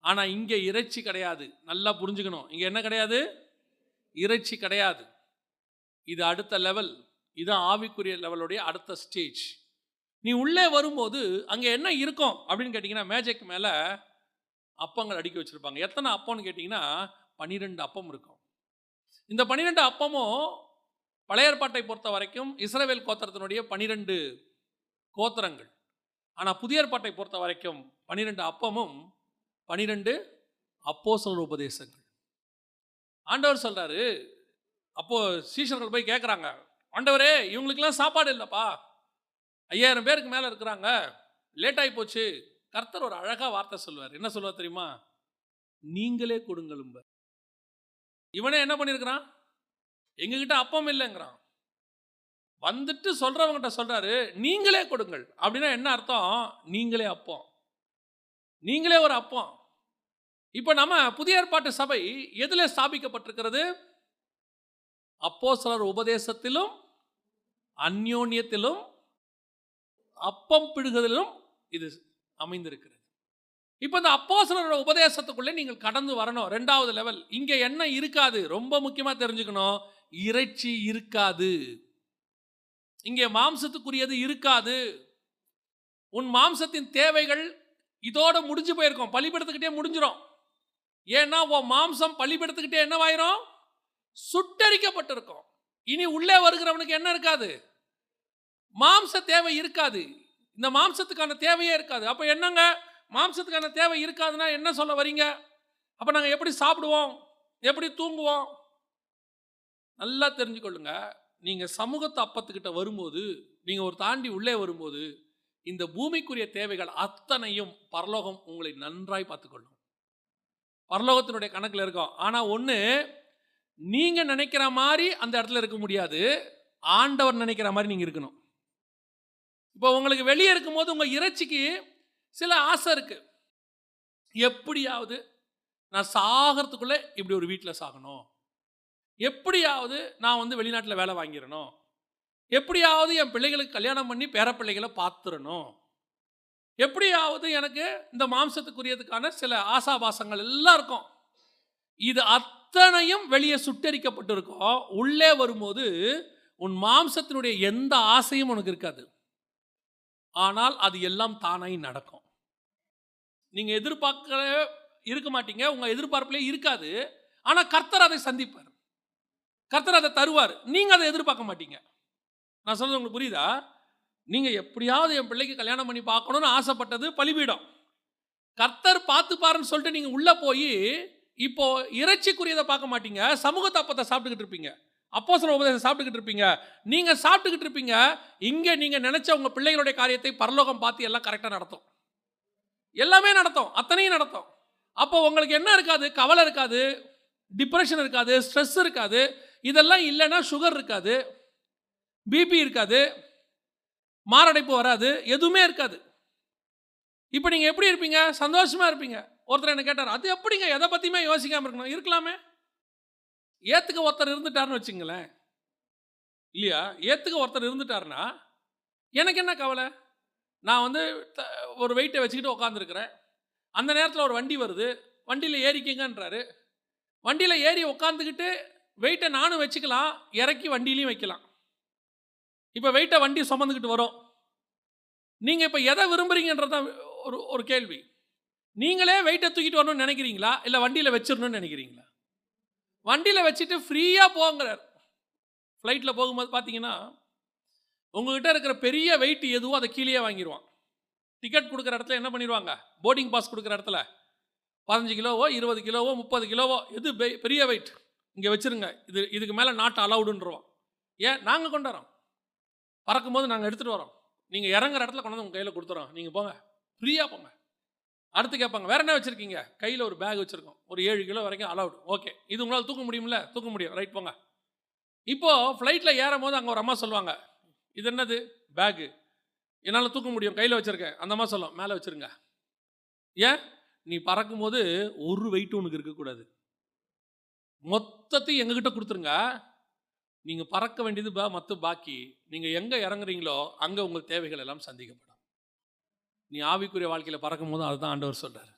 ஆனா இங்க இறைச்சி கிடையாது. நல்லா புரிஞ்சுக்கணும். இங்க என்ன கிடையாது? இறைச்சி கிடையாது. இது அடுத்த லெவல் இது ஆவிக்குரிய லெவலுடைய அடுத்த ஸ்டேஜ் நீ உள்ளே வரும்போது அங்கே என்ன இருக்கும் அப்படின்னு கேட்டிங்கன்னா மேஜைக்கு மேலே அப்பங்கள் அடுக்கி வச்சுருப்பாங்க. எத்தனை அப்பம்னு கேட்டிங்கன்னா பன்னிரெண்டு அப்பம் இருக்கும். இந்த பன்னிரெண்டு அப்பமும் பழைய ஏற்பாட்டை பொறுத்த வரைக்கும் இஸ்ரவேல் கோத்திரத்தினுடைய பன்னிரெண்டு கோத்திரங்கள். ஆனால் புதிய ஏற்பாட்டை பொறுத்த வரைக்கும் பன்னிரெண்டு அப்பமும் பன்னிரெண்டு அப்போஸ்தலர் உபதேசங்கள். ஆண்டவர் சொல்கிறாரு அப்போ சீஷர்கள் போய் கேட்குறாங்க ஆண்டவரே இவங்களுக்கெல்லாம் சாப்பாடு இல்லைப்பா. ஐயாயிரம் பேருக்கு மேலே இருக்கிறாங்க. லேட் ஆகி போச்சு. கர்த்தர் ஒரு அழகாக வார்த்தை சொல்லுவார். என்ன சொல்லுவார் தெரியுமா? நீங்களே கொடுங்களும்ப இவனே என்ன பண்ணியிருக்கிறான் எங்ககிட்ட அப்பம் இல்லைங்கிறான். வந்துட்டு சொல்கிறவங்ககிட்ட சொல்கிறாரு நீங்களே கொடுங்கள். அப்படின்னா என்ன அர்த்தம்? நீங்களே அப்பம். நீங்களே ஒரு அப்பம். இப்போ நம்ம புதிய ஏற்பாட்டு சபை எதில் ஸ்தாபிக்கப்பட்டிருக்கிறது? அப்போ சிலர் உபதேசத்திலும் அந்யோன்யத்திலும் அப்பம் பிடுகுதலும் இது அமைந்திருக்கிறது. இப்போ இந்த அப்போஸ்தலரோட உபதேசத்துக்குள்ளே நீங்கள் கடந்து வரணும். ரெண்டாவது லெவல் இங்கே என்ன இருக்காது? ரொம்ப முக்கியமாக தெரிஞ்சுக்கணும். இறைச்சி இருக்காது. இங்கே மாம்சத்துக்குரியது இருக்காது. உன் மாம்சத்தின் தேவைகள் இதோட முடிஞ்சு போயிருக்கும். பலிபெடுத்துக்கிட்டே முடிஞ்சிடும் ஏன்னா உன் மாம்சம் பலிபெடுத்துக்கிட்டே என்னவாயிரும்? சுட்டரிக்கப்பட்டிருக்கும். இனி உள்ளே வருகிறவனுக்கு என்ன இருக்காது? மாம்ச தேவை இருக்காது. இந்த மாம்சத்துக்கான தேவையே இருக்காது. அப்போ என்னங்க? மாம்சத்துக்கான தேவை இருக்காதுன்னா என்ன சொல்ல வரீங்க? அப்போ நாங்கள் எப்படி சாப்பிடுவோம்? எப்படி தூங்குவோம்? நல்லா தெரிஞ்சுக்கொள்ளுங்க. நீங்கள் சமூகத்து அப்பத்துக்கிட்ட வரும்போது நீங்கள் ஒரு தாண்டி உள்ளே வரும்போது இந்த பூமிக்குரிய தேவைகள் அத்தனையும் பரலோகம் உங்களை நன்றாய் பார்த்துக்கொள்ளும். பரலோகத்தினுடைய கணக்கில் இருக்கும். ஆனால் ஒன்று நீங்கள் நினைக்கிற மாதிரி அந்த இடத்துல இருக்க முடியாது. ஆண்டவர் நினைக்கிற மாதிரி நீங்கள் இருக்கணும். இப்போ உங்களுக்கு வெளியே இருக்கும்போது உங்கள் இறைச்சிக்கு சில ஆசை இருக்குது எப்படியாவது நான் சாகிறதுக்குள்ளே இப்படி ஒரு வீட்டில் சாகணும். எப்படியாவது நான் வந்து வெளிநாட்டில் வேலை வாங்கிடணும். எப்படியாவது என் பிள்ளைகளுக்கு கல்யாணம் பண்ணி பேரப்பிள்ளைகளை பார்த்துடணும். எப்படியாவது எனக்கு இந்த மாம்சத்துக்குரியதுக்கான சில ஆசாபாசங்கள் எல்லாம் இருக்கும். இது அத்தனையும் வெளியே சுட்டரிக்கப்பட்டிருக்கோம். உள்ளே வரும்போது உன் மாம்சத்தினுடைய எந்த ஆசையும் உனக்கு இருக்காது. ஆனால் அது எல்லாம் தானாய் நடக்கும். நீங்கள் எதிர்பார்க்க இருக்க மாட்டீங்க உங்கள் எதிர்பார்ப்பிலே இருக்காது. ஆனால் கர்த்தர் அதை சந்திப்பார். கர்த்தர் அதை தருவார். நீங்கள் அதை எதிர்பார்க்க மாட்டீங்க. நான் சொன்னது உங்களுக்கு புரியுதா? நீங்கள் எப்படியாவது என் பிள்ளைக்கு கல்யாணம் பண்ணி பார்க்கணும்னு ஆசைப்பட்டது பலிபீடம். கர்த்தர் பார்த்துப்பாருன்னு சொல்லிட்டு நீங்கள் உள்ளே போய் இப்போ இறைச்சிக்குரியதை பார்க்க மாட்டீங்க சமூக தப்பத்தை சாப்பிட்டுக்கிட்டு இருப்பீங்க. அப்போ சில உபதேசம் சாப்பிட்டுக்கிட்டு இருப்பீங்க. நீங்கள் சாப்பிட்டுக்கிட்டு இருப்பீங்க. இங்கே நீங்கள் நினச்ச உங்கள் பிள்ளைகளுடைய காரியத்தை பரலோகம் பார்த்து எல்லாம் கரெக்டாக நடத்தும். எல்லாமே நடத்தும். அத்தனையும் நடத்தும். அப்போ உங்களுக்கு என்ன இருக்காது? கவலை இருக்காது. டிப்ரெஷன் இருக்காது. ஸ்ட்ரெஸ் இருக்காது. இதெல்லாம் இல்லைன்னா சுகர் இருக்காது. பிபி இருக்காது. மாரடைப்பு வராது. எதுவுமே இருக்காது. இப்போ நீங்கள் எப்படி இருப்பீங்க? சந்தோஷமாக இருப்பீங்க. ஒருத்தர் என்ன கேட்டார் அது எப்படிங்க? எதை பற்றியுமே யோசிக்காமல் இருக்கணும். இருக்கலாமே. ஏற்றுக்க ஒருத்தர் இருந்துட்டாருன்னு வச்சுங்களேன். இல்லையா? ஏற்றுக்க ஒருத்தர் இருந்துட்டாருன்னா எனக்கு என்ன கவலை? நான் வந்து த- ஒரு வெயிட்டை வச்சுக்கிட்டு உட்காந்துருக்குறேன் அந்த நேரத்தில் ஒரு வண்டி வருது. வண்டியில் ஏறிக்கிங்கன்றாரு. வண்டியில் ஏறி உட்காந்துக்கிட்டு வெயிட்டை நானும் வச்சுக்கலாம். இறக்கி வண்டியிலையும் வைக்கலாம். இப்போ வெயிட்டை வண்டி சுமந்துக்கிட்டு வரும். நீங்கள் இப்போ எதை விரும்புறீங்கன்றது தான் ஒரு ஒரு கேள்வி. நீங்களே வெயிட்டை தூக்கிட்டு வரணும்னு நினைக்கிறீங்களா? இல்லை வண்டியில் வச்சிடணும்னு நினைக்கிறீங்களா? வண்டியில் வச்சுட்டு ஃப்ரீயாக போங்கிறார். ஃப்ளைட்டில் போகும்போது பார்த்தீங்கன்னா உங்ககிட்ட இருக்கிற பெரிய வெயிட் எதுவோ அதை கீழேயே வாங்கிடுவான் டிக்கெட் கொடுக்குற இடத்துல என்ன பண்ணிடுவாங்க போர்டிங் பாஸ் கொடுக்குற இடத்துல பதினஞ்சு கிலோவோ இருபது கிலோவோ முப்பது கிலோவோ எது பெரிய வெயிட் இங்கே வச்சுருங்க. இது இதுக்கு மேலே நாட் அலவுடுன்றோம் ஏன்? நாங்கள் கொண்டு வரோம் பறக்கும்போது நாங்கள் எடுத்துகிட்டு வரோம். நீங்கள் இறங்குற இடத்துல கொண்டு வந்து உங்கள் கையில் கொடுத்துறோம். நீங்கள் போங்க. ஃப்ரீயாக போங்க. அடுத்து கேட்பாங்க வேற என்ன வச்சுருக்கீங்க? கையில் ஒரு பேக் வச்சுருக்கோம். ஒரு ஏழு கிலோ வரைக்கும் அலவுட் ஓகே இது உங்களால் தூக்க முடியும்ல? தூக்க முடியும். ரைட் போங்க. இப்போது ஃப்ளைட்டில் ஏறும் போது அங்கே ஒரு அம்மா சொல்லுவாங்க இது என்னது? பேகு என்னால் தூக்க முடியும். கையில் வச்சுருக்கேன். அந்த அம்மா சொல்லும் மேலே வச்சுருங்க. ஏன்? நீ பறக்கும்போது ஒரு வெயிட் உனக்கு இருக்கக்கூடாது. மொத்தத்தையும் எங்ககிட்ட கொடுத்துருங்க. நீங்கள் பறக்க வேண்டியது பா மற்ற பாக்கி. நீங்கள் எங்கே இறங்குறீங்களோ அங்கே உங்கள் தேவைகள் எல்லாம் சந்திக்கப்படும். நீ ஆவிக்குரிய வாழ்க்கையில் பறக்கும் போது அதுதான் ஆண்டவர் சொல்கிறார்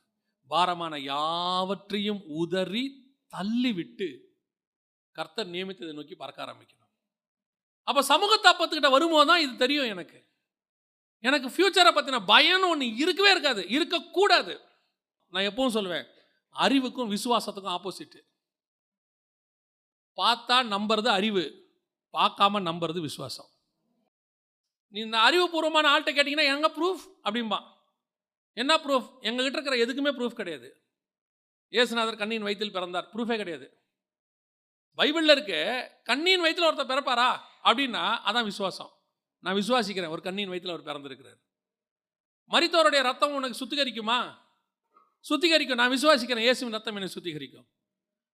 பாரமான யாவற்றையும் உதறி தள்ளிவிட்டு கர்த்தர் நியமித்ததை நோக்கி பறக்க ஆரம்பிக்கணும். அப்போ சமூகத்தை அப்பத்துக்கிட்ட வரும்போது தான் இது தெரியும் எனக்கு. எனக்கு ஃப்யூச்சரை பற்றின பயம்னு ஒன்று இருக்கவே இருக்காது. இருக்கக்கூடாது. நான் எப்பவும் சொல்லுவேன் அறிவுக்கும் விசுவாசத்துக்கும் ஆப்போசிட்டு பார்த்தா நம்புறது அறிவு பார்க்காம நம்புறது விசுவாசம். நீ இந்த அறிவுபூர்வமான ஆள்கிட்ட கேட்டிங்கன்னா எங்கே ப்ரூஃப் அப்படிம்பான் என்ன ப்ரூஃப் எங்ககிட்ட இருக்கிற எதுக்குமே ப்ரூஃப் கிடையாது. இயேசுநாதர் கண்ணின் வயிற்றில் பிறந்தார். ப்ரூஃபே கிடையாது. பைபிளில் இருக்கு கண்ணின் வயிற்றில் ஒருத்தர் பிறப்பாரா? அப்படின்னா அதான் விசுவாசம். நான் விசுவாசிக்கிறேன் ஒரு கண்ணின் வயிற்றில் அவர் பிறந்திருக்கிறார். மரித்தோருடைய ரத்தம் உனக்கு சுத்திகரிக்குமா? சுத்திகரிக்கும். நான் விசுவாசிக்கிறேன் இயேசுவின் ரத்தம் என்னை சுத்திகரிக்கும்.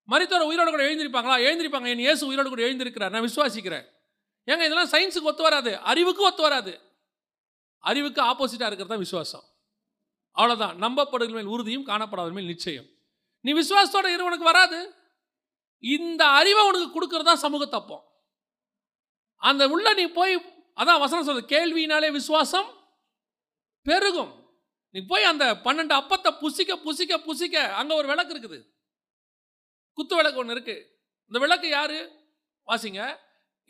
மரித்தோர் உயிரோடு கூட எழுந்திருப்பாங்களா? எழுந்திருப்பாங்க. என் இயேசு உயிரோடு கூட எழுந்திருக்கிறார். நான் விசுவாசிக்கிறேன். ஏங்க இதெல்லாம் சயின்ஸுக்கு ஒத்து வராது. அறிவுக்கு ஒத்து வராது. அறிவுக்கு ஆப்போசிட்டாக இருக்கிறது தான் விசுவாசம். அவ்வளோதான் நம்பப்படுகிற மேல் உறுதியும் காணப்படாத மேல் நிச்சயம். நீ விசுவாசத்தோட இரு உனக்கு வராது. இந்த அறிவை உனக்கு கொடுக்கறதா சமூக தப்பம். அந்த உள்ள நீ போய் அதான் வசனம் சொல்றது கேள்வினாலே விசுவாசம் பெருகும். நீ போய் அந்த பன்னெண்டு அப்பத்தை புசிக்க புசிக்க புசிக்க அங்கே ஒரு விளக்கு இருக்குது. குத்து விளக்கு ஒன்று இருக்கு. இந்த விளக்கு யாரு? வாசிங்க.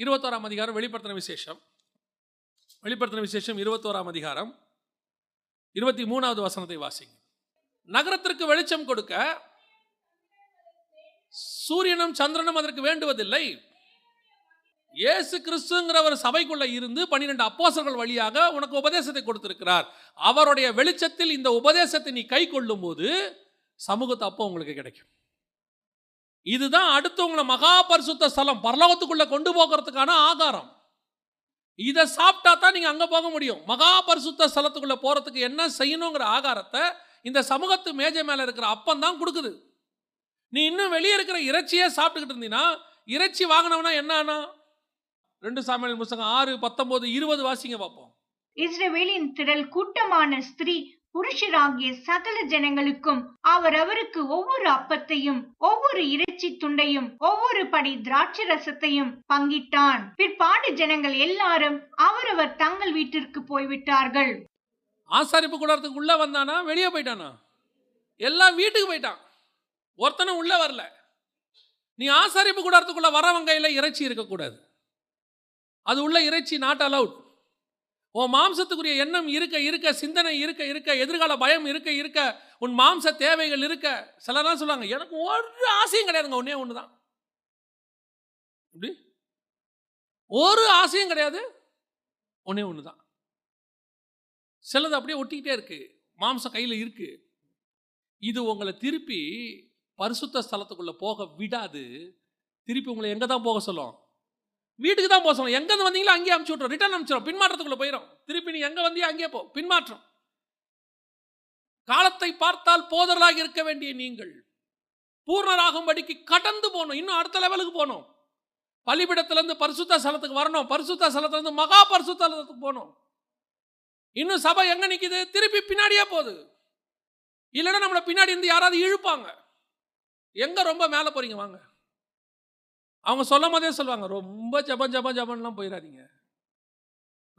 இருபத்தோராம் அதிகாரம் வெளிப்படுத்தின விசேஷம். வெளிப்படுத்தின விசேஷம் இருபத்தோராம் அதிகாரம் இருபத்தி மூணாவது வசனத்தை வாசிங்க. நகரத்திற்கு வெளிச்சம் கொடுக்க சூரியனும் சந்திரனும் அதற்கு வேண்டுவதில்லை. இயேசு கிறிஸ்துங்கிற ஒரு சபைக்குள்ள இருந்து பன்னிரெண்டு அப்போசர்கள் வழியாக உனக்கு உபதேசத்தை கொடுத்திருக்கிறார். அவருடைய வெளிச்சத்தில் இந்த உபதேசத்தை நீ கை கொள்ளும் போது சமூகத்து அப்போ உங்களுக்கு கிடைக்கும். இதுதான் அடுத்தவங்களை மகா பரிசுத்த ஸ்தலம் பரலோகத்துக்குள்ள கொண்டு போகிறதுக்கான ஆகாரம். இதை சாப்பிட்டா தான் நீங்க அங்க போக முடியும். மகா பரிசுத்த ஸ்தலத்துக்குள்ள போறதுக்கு என்ன செய்யணுங்கிற ஆகாரத்தை இந்த சமூகத்து மேஜை மேல இருக்கிற அப்பம் தான் கொடுக்குது. நீ இன்னும் வெளியே இருக்கிற இறைச்சியே சாப்பிட்டுக்கிட்டு இருந்தீங்கன்னா இறைச்சி வாங்கினவனா என்ன ரெண்டு சாமியல் புஸ்தகம் ஆறு பத்தொன்பது இருபது வாசிங்க பார்ப்போம் இஸ்ரவேலின் திரள் கூட்டமான ஸ்திரீ புருஷராகிய சகல ஜனங்களுக்கும் அவரவருக்கு ஒவ்வொரு அப்பத்தையும் ஒவ்வொரு இறைச்சி துண்டையும் ஒவ்வொரு படி திராட்சை ரசத்தையும் பங்கிட்டான். பிற்பாடு ஜனங்கள் எல்லாரும் அவரவர் தங்கள் வீட்டிற்கு போய்விட்டார்கள். ஆசாரிப்பு கூடாரத்துக்கு உள்ள வந்தானா? வெளியே போயிட்டானா? எல்லாம் வீட்டுக்கு போயிட்டான். ஒருத்தனும் உள்ள வரல. நீ ஆசாரிப்பு கூடாரத்துக்குள்ள வரவங்க கையில் இறைச்சி இருக்கக்கூடாது. அது உள்ள இறைச்சி நாட் அலவுட் உன் மாம்சத்துக்குரிய எண்ணம் இருக்க இருக்க சிந்தனை இருக்க இருக்க எதிர்கால பயம் இருக்க இருக்க உன் மாம்ச தேவைகள் இருக்க சிலர்லாம் சொல்லுவாங்க எனக்கு ஒரு ஆசையும் கிடையாதுங்க ஒன்னே ஒன்று தான் இப்படி ஒரு ஆசையும் கிடையாது ஒன்னே ஒன்று தான் சிலது அப்படியே ஒட்டிக்கிட்டே இருக்கு மாம்சம் கையில் இருக்கு. இது உங்களை திருப்பி பரிசுத்த ஸ்தலத்துக்குள்ளே போக விடாது. திருப்பி உங்களை எங்கே தான் போக சொல்லும்? வீட்டுக்கு தான் போக சொல்லணும். எங்கேருந்து வந்தீங்களோ அங்கேயே அமுச்சு விட்றோம் ரிட்டர்ன் அனுப்பிச்சிடும் பின்மாற்றத்துக்குள்ளே போயிடும் திருப்பி நீ எங்கே வந்தியோ அங்கேயே போ. பின்மாற்றம். காலத்தை பார்த்தால் போதலாக இருக்க வேண்டிய நீங்கள் பூர்ணராகும்படிக்கு கடந்து போகணும். இன்னும் அடுத்த லெவலுக்கு போகணும். பலிபிடத்திலிருந்து பரிசுத்த ஸ்தலத்துக்கு வரணும். பரிசுத்த ஸ்தலத்திலிருந்து மகா பரிசுத்த ஸ்தலத்துக்கு போகணும். இன்னும் சபை எங்கே நிற்கிது திருப்பி பின்னாடியே போகுது. இல்லைன்னா நம்மளை பின்னாடி இருந்து யாராவது இழுப்பாங்க. எங்க ரொம்ப மேலே போகிறீங்க வாங்க. அவங்க சொல்லும் போதே சொல்லுவாங்க ரொம்ப ஜபம் ஜபம் ஜபம்லாம் போயிடாதீங்க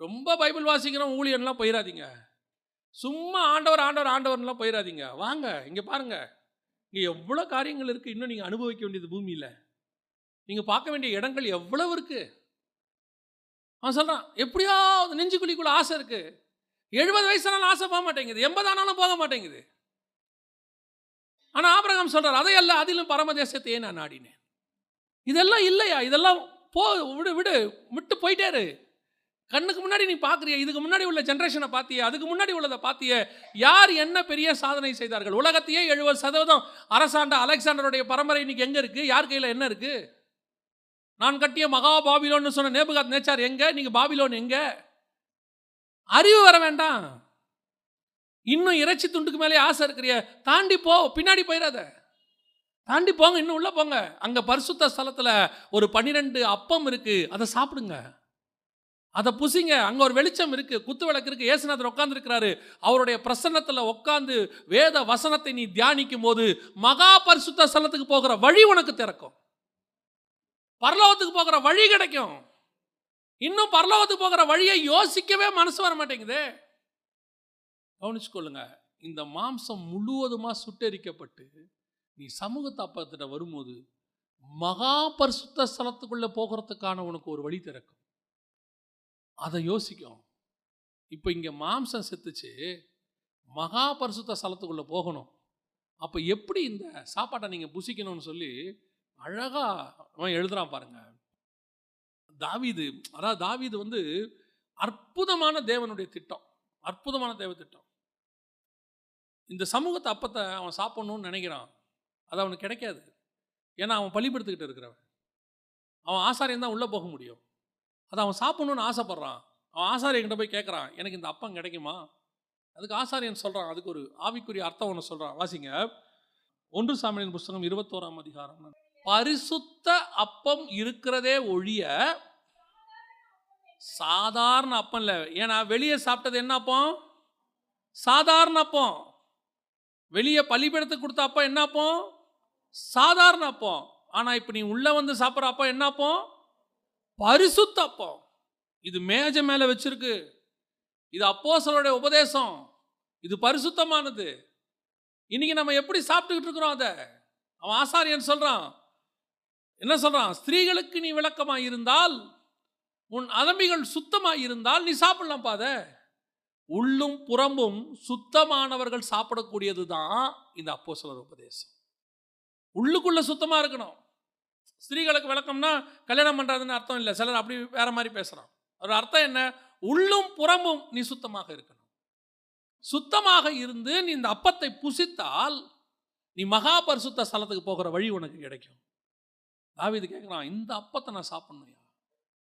ரொம்ப பைபிள் வாசிக்கிற ஊழியன்லாம் போயிடாதீங்க சும்மா ஆண்டவர் ஆண்டவர் ஆண்டவர்லாம் போயிடாதீங்க வாங்க இங்கே பாருங்க. இங்கே எவ்வளோ காரியங்கள் இருக்குது இன்னும் நீங்கள் அனுபவிக்க வேண்டியது பூமியில். நீங்கள் பார்க்க வேண்டிய இடங்கள் எவ்வளவு இருக்குது அவன் சொல்கிறான் எப்படியோ நெஞ்சுக்குழிக்குள்ள ஆசை இருக்குது எழுபது வயசானாலும் ஆசை போக மாட்டேங்குது. எண்பது ஆனாலும் போக மாட்டேங்குது. ஆனால் ஆபரகம் சொல்கிறார் அதையல்ல அதிலும் பரமதேசத்தையே நான் நாடினேன். இதெல்லாம் இல்லையா? இதெல்லாம் போ விடு விடு. விட்டு போயிட்டேரு. கண்ணுக்கு முன்னாடி நீ பார்க்குறிய இதுக்கு முன்னாடி உள்ள ஜென்ரேஷனை பார்த்திய அதுக்கு முன்னாடி உள்ளதை பார்த்திய யார் என்ன பெரிய சாதனை செய்தார்கள்? உலகத்தையே எழுபது சதவீதம் அரசாண்ட அலெக்சாண்டருடைய பரம்பரை இன்னைக்கு எங்கே இருக்குது யார் கையில் என்ன இருக்குது நான் கட்டிய மகா பாபிலோன்னு சொன்ன நேபுகாத் நேச்சார் எங்கே? நீங்கள் பாபிலோன் எங்கே? அறிவு வர வேண்டாம். இன்னும் இறைச்சி துண்டுக்கு மேலே ஆசை இருக்கிறிய. தாண்டி போ பின்னாடி போயிடாத தாண்டி போங்க இன்னும் உள்ளே போங்க. அங்கே பரிசுத்த ஸ்தலத்தில் ஒரு பன்னிரெண்டு அப்பம் இருக்குது அதை சாப்பிடுங்க. அதை புசிங்க. அங்கே ஒரு வெளிச்சம் இருக்குது குத்து விளக்கு இருக்குது ஏசுநாதர் உட்காந்துருக்கிறாரு அவருடைய பிரசன்னத்தில் உட்காந்து வேத வசனத்தை நீ தியானிக்கும் போது மகா பரிசுத்த ஸ்தலத்துக்கு போகிற வழி உனக்கு திறக்கும். பரலோகத்துக்கு போகிற வழி கிடைக்கும். இன்னும் பரலோகத்துக்கு போகிற வழியை யோசிக்கவே மனசு வர மாட்டேங்குதே. கவனிச்சுக்கொள்ளுங்க. இந்த மாம்சம் முழுவதுமாக சுட்டெரிக்கப்பட்டு நீ சமூக அப்பத்திட்ட வரும்போது மகா பரிசுத்த ஸ்தலத்துக்குள்ளே போகிறதுக்கான உனக்கு ஒரு வழி திறக்கும். அதை யோசிக்கும். இப்போ இங்கே மாம்சம் செத்துச்சு. மகா பரிசுத்த ஸ்தலத்துக்குள்ளே போகணும். அப்போ எப்படி இந்த சாப்பாட்டை நீங்கள் புசிக்கணும்னு சொல்லி அழகா அவன் எழுதுறான் பாருங்க. தாவீது அதாவது தாவீது வந்து அற்புதமான தேவனுடைய திட்டம். அற்புதமான தேவ திட்டம். இந்த சமூகத்தை அப்பத்தை அவன் சாப்பிடணும்னு நினைக்கிறான். அது அவனுக்கு கிடைக்காது. ஏன்னா அவன் பள்ளிப்படுத்திக்கிட்டு இருக்கிறவன். அவன் ஆசாரியம் தான் உள்ளே போக முடியும். அதை அவன் சாப்பிட்ணுன்னு ஆசைப்படுறான். அவன் ஆசாரியன்கிட்ட போய் கேட்குறான் எனக்கு இந்த அப்பம் கிடைக்குமா? அதுக்கு ஆசாரியன் சொல்கிறான் அதுக்கு ஒரு ஆவிக்குரிய அர்த்தம் ஒன்று சொல்கிறான் வாசிங்க. ஒன்று சாமியின் புஸ்தகம் இருபத்தோராம் அதிகாரம். பரிசுத்த அப்பம் இருக்கிறதே ஒழிய சாதாரண அப்பம் இல்லை. ஏன்னா வெளியே சாப்பிட்டது என்ன அப்பம்? சாதாரண அப்பம். வெளியே பள்ளிப்படத்துக்கு கொடுத்த அப்பம் என்ன அப்பம்? சாதாரண அப்பம் ஆனால் இப்போ நீ உள்ளே வந்து சாப்பிட்ற அப்பம் என்ன அப்பம் பரிசுத்த அப்பம் இது மேஜை மேலே வச்சிருக்கு. இது அப்போசலோடைய உபதேசம். இது பரிசுத்தமானது. இன்னைக்கு நம்ம எப்படி சாப்பிட்டுக்கிட்டு இருக்கிறோம் அதை? அவன் ஆசாரியன் சொல்கிறான் என்ன சொல்கிறான் ஸ்திரீகளுக்கு நீ விளக்கமாக இருந்தால் உன் அதம்பிகள் சுத்தமாக இருந்தால் நீ சாப்பிடலாம்ப்பா அதை. உள்ளும் புறம்பும் சுத்தமானவர்கள் சாப்பிடக்கூடியது தான் இந்த அப்போஸ்தலர் உபதேசம். உள்ளுக்குள்ள சுத்தமாக இருக்கணும். ஸ்திரீகளுக்கு விளக்கம்னா கல்யாணம் பண்ணுறதுன்னு அர்த்தம் இல்லை. சிலர் அப்படி வேற மாதிரி பேசுகிறான் ஒரு அர்த்தம் என்ன? உள்ளும் புறமும் நீ சுத்தமாக இருக்கணும். சுத்தமாக இருந்து நீ இந்த அப்பத்தை புசித்தால் நீ மகா பரிசுத்த ஸ்தலத்துக்கு போகிற வழி உனக்கு கிடைக்கும். தாவீது கேட்குறான் இந்த அப்பத்தை நான் சாப்பிட்ணுயா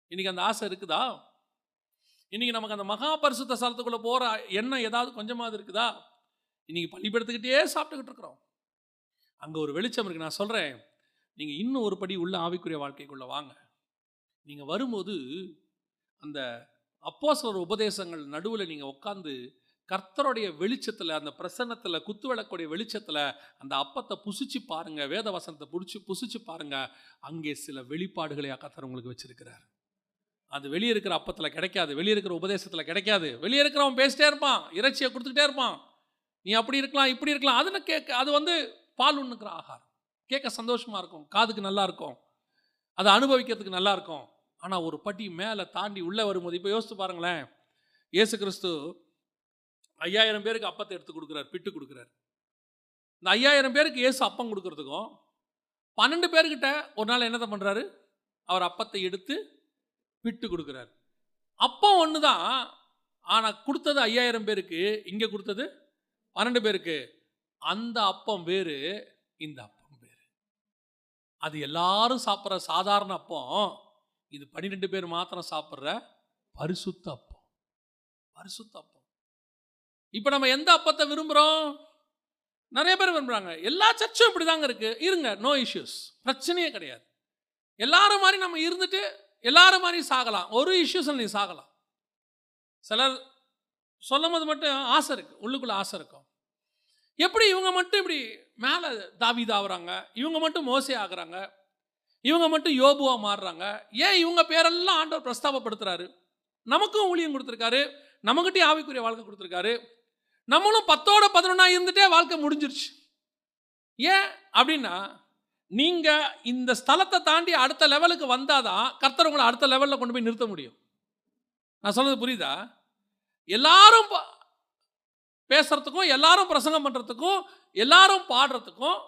இன்னைக்கு அந்த ஆசை இருக்குதா? இன்னைக்கு நமக்கு அந்த மகா பரிசுத்த போகிற எண்ணம் ஏதாவது கொஞ்சமாவது இருக்குதா? இன்னைக்கு பள்ளிப்படுத்திக்கிட்டே சாப்பிட்டுக்கிட்டு இருக்கிறோம். அங்கே ஒரு வெளிச்சம் இருக்கு. நான் சொல்கிறேன் நீங்கள் இன்னும் ஒரு படி உள்ள ஆவிக்குரிய வாழ்க்கைக்குள்ளே வாங்க. நீங்கள் வரும்போது அந்த அப்போஸ்தலர் உபதேசங்கள் நடுவில் நீங்கள் உட்காந்து கர்த்தருடைய வெளிச்சத்தில் அந்த பிரசன்னத்தில் குத்து விளக்குடைய வெளிச்சத்தில் அந்த அப்பத்தை புசிச்சு பாருங்கள் வேத வசனத்தை பிடிச்சி புசிச்சு பாருங்கள் அங்கே சில வெளிப்பாடுகளை கர்த்தர் உங்களுக்கு வச்சுருக்கிறார். அது வெளியே இருக்கிற அப்பத்தில் கிடைக்காது வெளியே இருக்கிற உபதேசத்தில் கிடைக்காது. வெளியே இருக்கிறவன் பேசிட்டே இருப்பான் இறைச்சியை கொடுத்துக்கிட்டே இருப்பான். நீ அப்படி இருக்கலாம் இப்படி இருக்கலாம். அதுன்னு கேட்க அது வந்து பால் உண்ணுக்கிற ஆகாரம். கேட்க சந்தோஷமா இருக்கும். காதுக்கு நல்லா இருக்கும். அதை அனுபவிக்கிறதுக்கு நல்லா இருக்கும். ஆனால் ஒரு பட்டி மேலே தாண்டி உள்ளே வரும்போது இப்போ யோசித்து பாருங்களேன். இயேசு கிறிஸ்து ஐயாயிரம் பேருக்கு அப்பத்தை எடுத்து கொடுக்குறாரு பிட்டு கொடுக்குறாரு. இந்த ஐயாயிரம் பேருக்கு இயேசு அப்பம் கொடுக்கறதுக்கும் பன்னெண்டு பேர்கிட்ட ஒரு நாள் என்னதை பண்ணுறாரு அவர் அப்பத்தை எடுத்து பிட்டு கொடுக்குறாரு. அப்பம் ஒன்று தான் ஆனால் கொடுத்தது ஐயாயிரம் பேருக்கு இங்கே கொடுத்தது பன்னெண்டு பேருக்கு. அந்த அப்பம் வேறு இந்த அப்பம் வேறு. அது எல்லாரும் சாப்பிட்ற சாதாரண அப்பம் இது பன்னிரெண்டு பேர் மாத்திரம் சாப்பிட்ற பரிசுத்த அப்பம். பரிசுத்த அப்பம். இப்போ நம்ம எந்த அப்பத்தை விரும்புகிறோம் நிறைய பேர் விரும்புகிறாங்க எல்லா சர்ச்சும் இப்படி தாங்க இருக்குது இருங்க நோ இஷ்யூஸ் பிரச்சனையே கிடையாது. எல்லாரும் மாதிரி நம்ம இருந்துட்டு எல்லாரும் மாதிரி சாகலாம். ஒரு இஷ்யூஸில் நீ சாகலாம். சிலர் சொல்லும் போது மட்டும் ஆசை இருக்குது உள்ளுக்குள்ளே ஆசை இருக்கும். எப்படி இவங்க மட்டும் இப்படி மேலே தாவிதாகிறாங்க இவங்க மட்டும் மோசே ஆகுறாங்க? இவங்க மட்டும் யோபுவாக மாறுறாங்க? ஏன் இவங்க பேரெல்லாம் ஆண்டவர் பிரஸ்தாபப்படுத்துகிறாரு நமக்கும் ஊழியம் கொடுத்துருக்காரு. நமக்கிட்டே ஆவிக்குரிய வாழ்க்கை கொடுத்துருக்காரு. நம்மளும் பத்தோட பதினொன்னா இருந்துட்டே வாழ்க்கை முடிஞ்சிருச்சு. ஏன் அப்படின்னா நீங்கள் இந்த ஸ்தலத்தை தாண்டி அடுத்த லெவலுக்கு வந்தாதான் கர்த்தர் உங்களை அடுத்த லெவலில் கொண்டு போய் நிறுத்த முடியும். நான் சொன்னது புரியுதா? எல்லாரும் பேசுகிறதுக்கும் எல்லாரும் பிரசங்கம் பண்ணுறதுக்கும் எல்லாரும் பாடுறதுக்கும்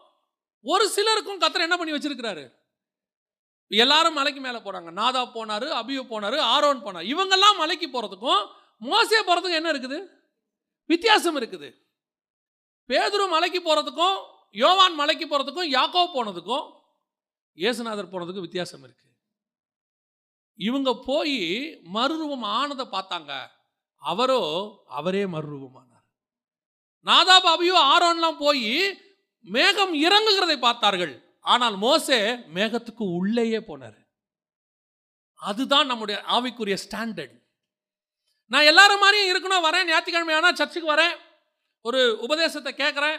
ஒரு சிலருக்கும் கத்தரை என்ன பண்ணி வச்சிருக்கிறாரு? எல்லாரும் மலைக்கு மேலே போகிறாங்க நாதா போனாரு அபியு போனார் ஆரோன் போனார். இவங்கெல்லாம் மலைக்கு போகிறதுக்கும் மோசே போகிறதுக்கும் என்ன இருக்குது? வித்தியாசம் இருக்குது. பேதுரு மலைக்கு போகிறதுக்கும் யோவான் மலைக்கு போகிறதுக்கும் யாக்கோ போனதுக்கும் இயேசுநாதர் போனதுக்கும் வித்தியாசம் இருக்கு. இவங்க போய் மறுரூபம் ஆனதை பார்த்தாங்க. அவரோ அவரே மறுரூபமானார். நாதாபாபியும் ஆரோன்லாம் போய் மேகம் இறங்குகிறதை பார்த்தார்கள். ஆனால் மோசே மேகத்துக்கு உள்ளேயே போனார். அதுதான் நம்முடைய ஆவிக்குரிய ஸ்டாண்டர்ட் நான் எல்லாரும் மாதிரியும் இருக்கணும் வரேன் ஞாயிற்றுக்கிழமை ஆனால் சர்ச்சுக்கு வரேன் ஒரு உபதேசத்தை கேட்குறேன்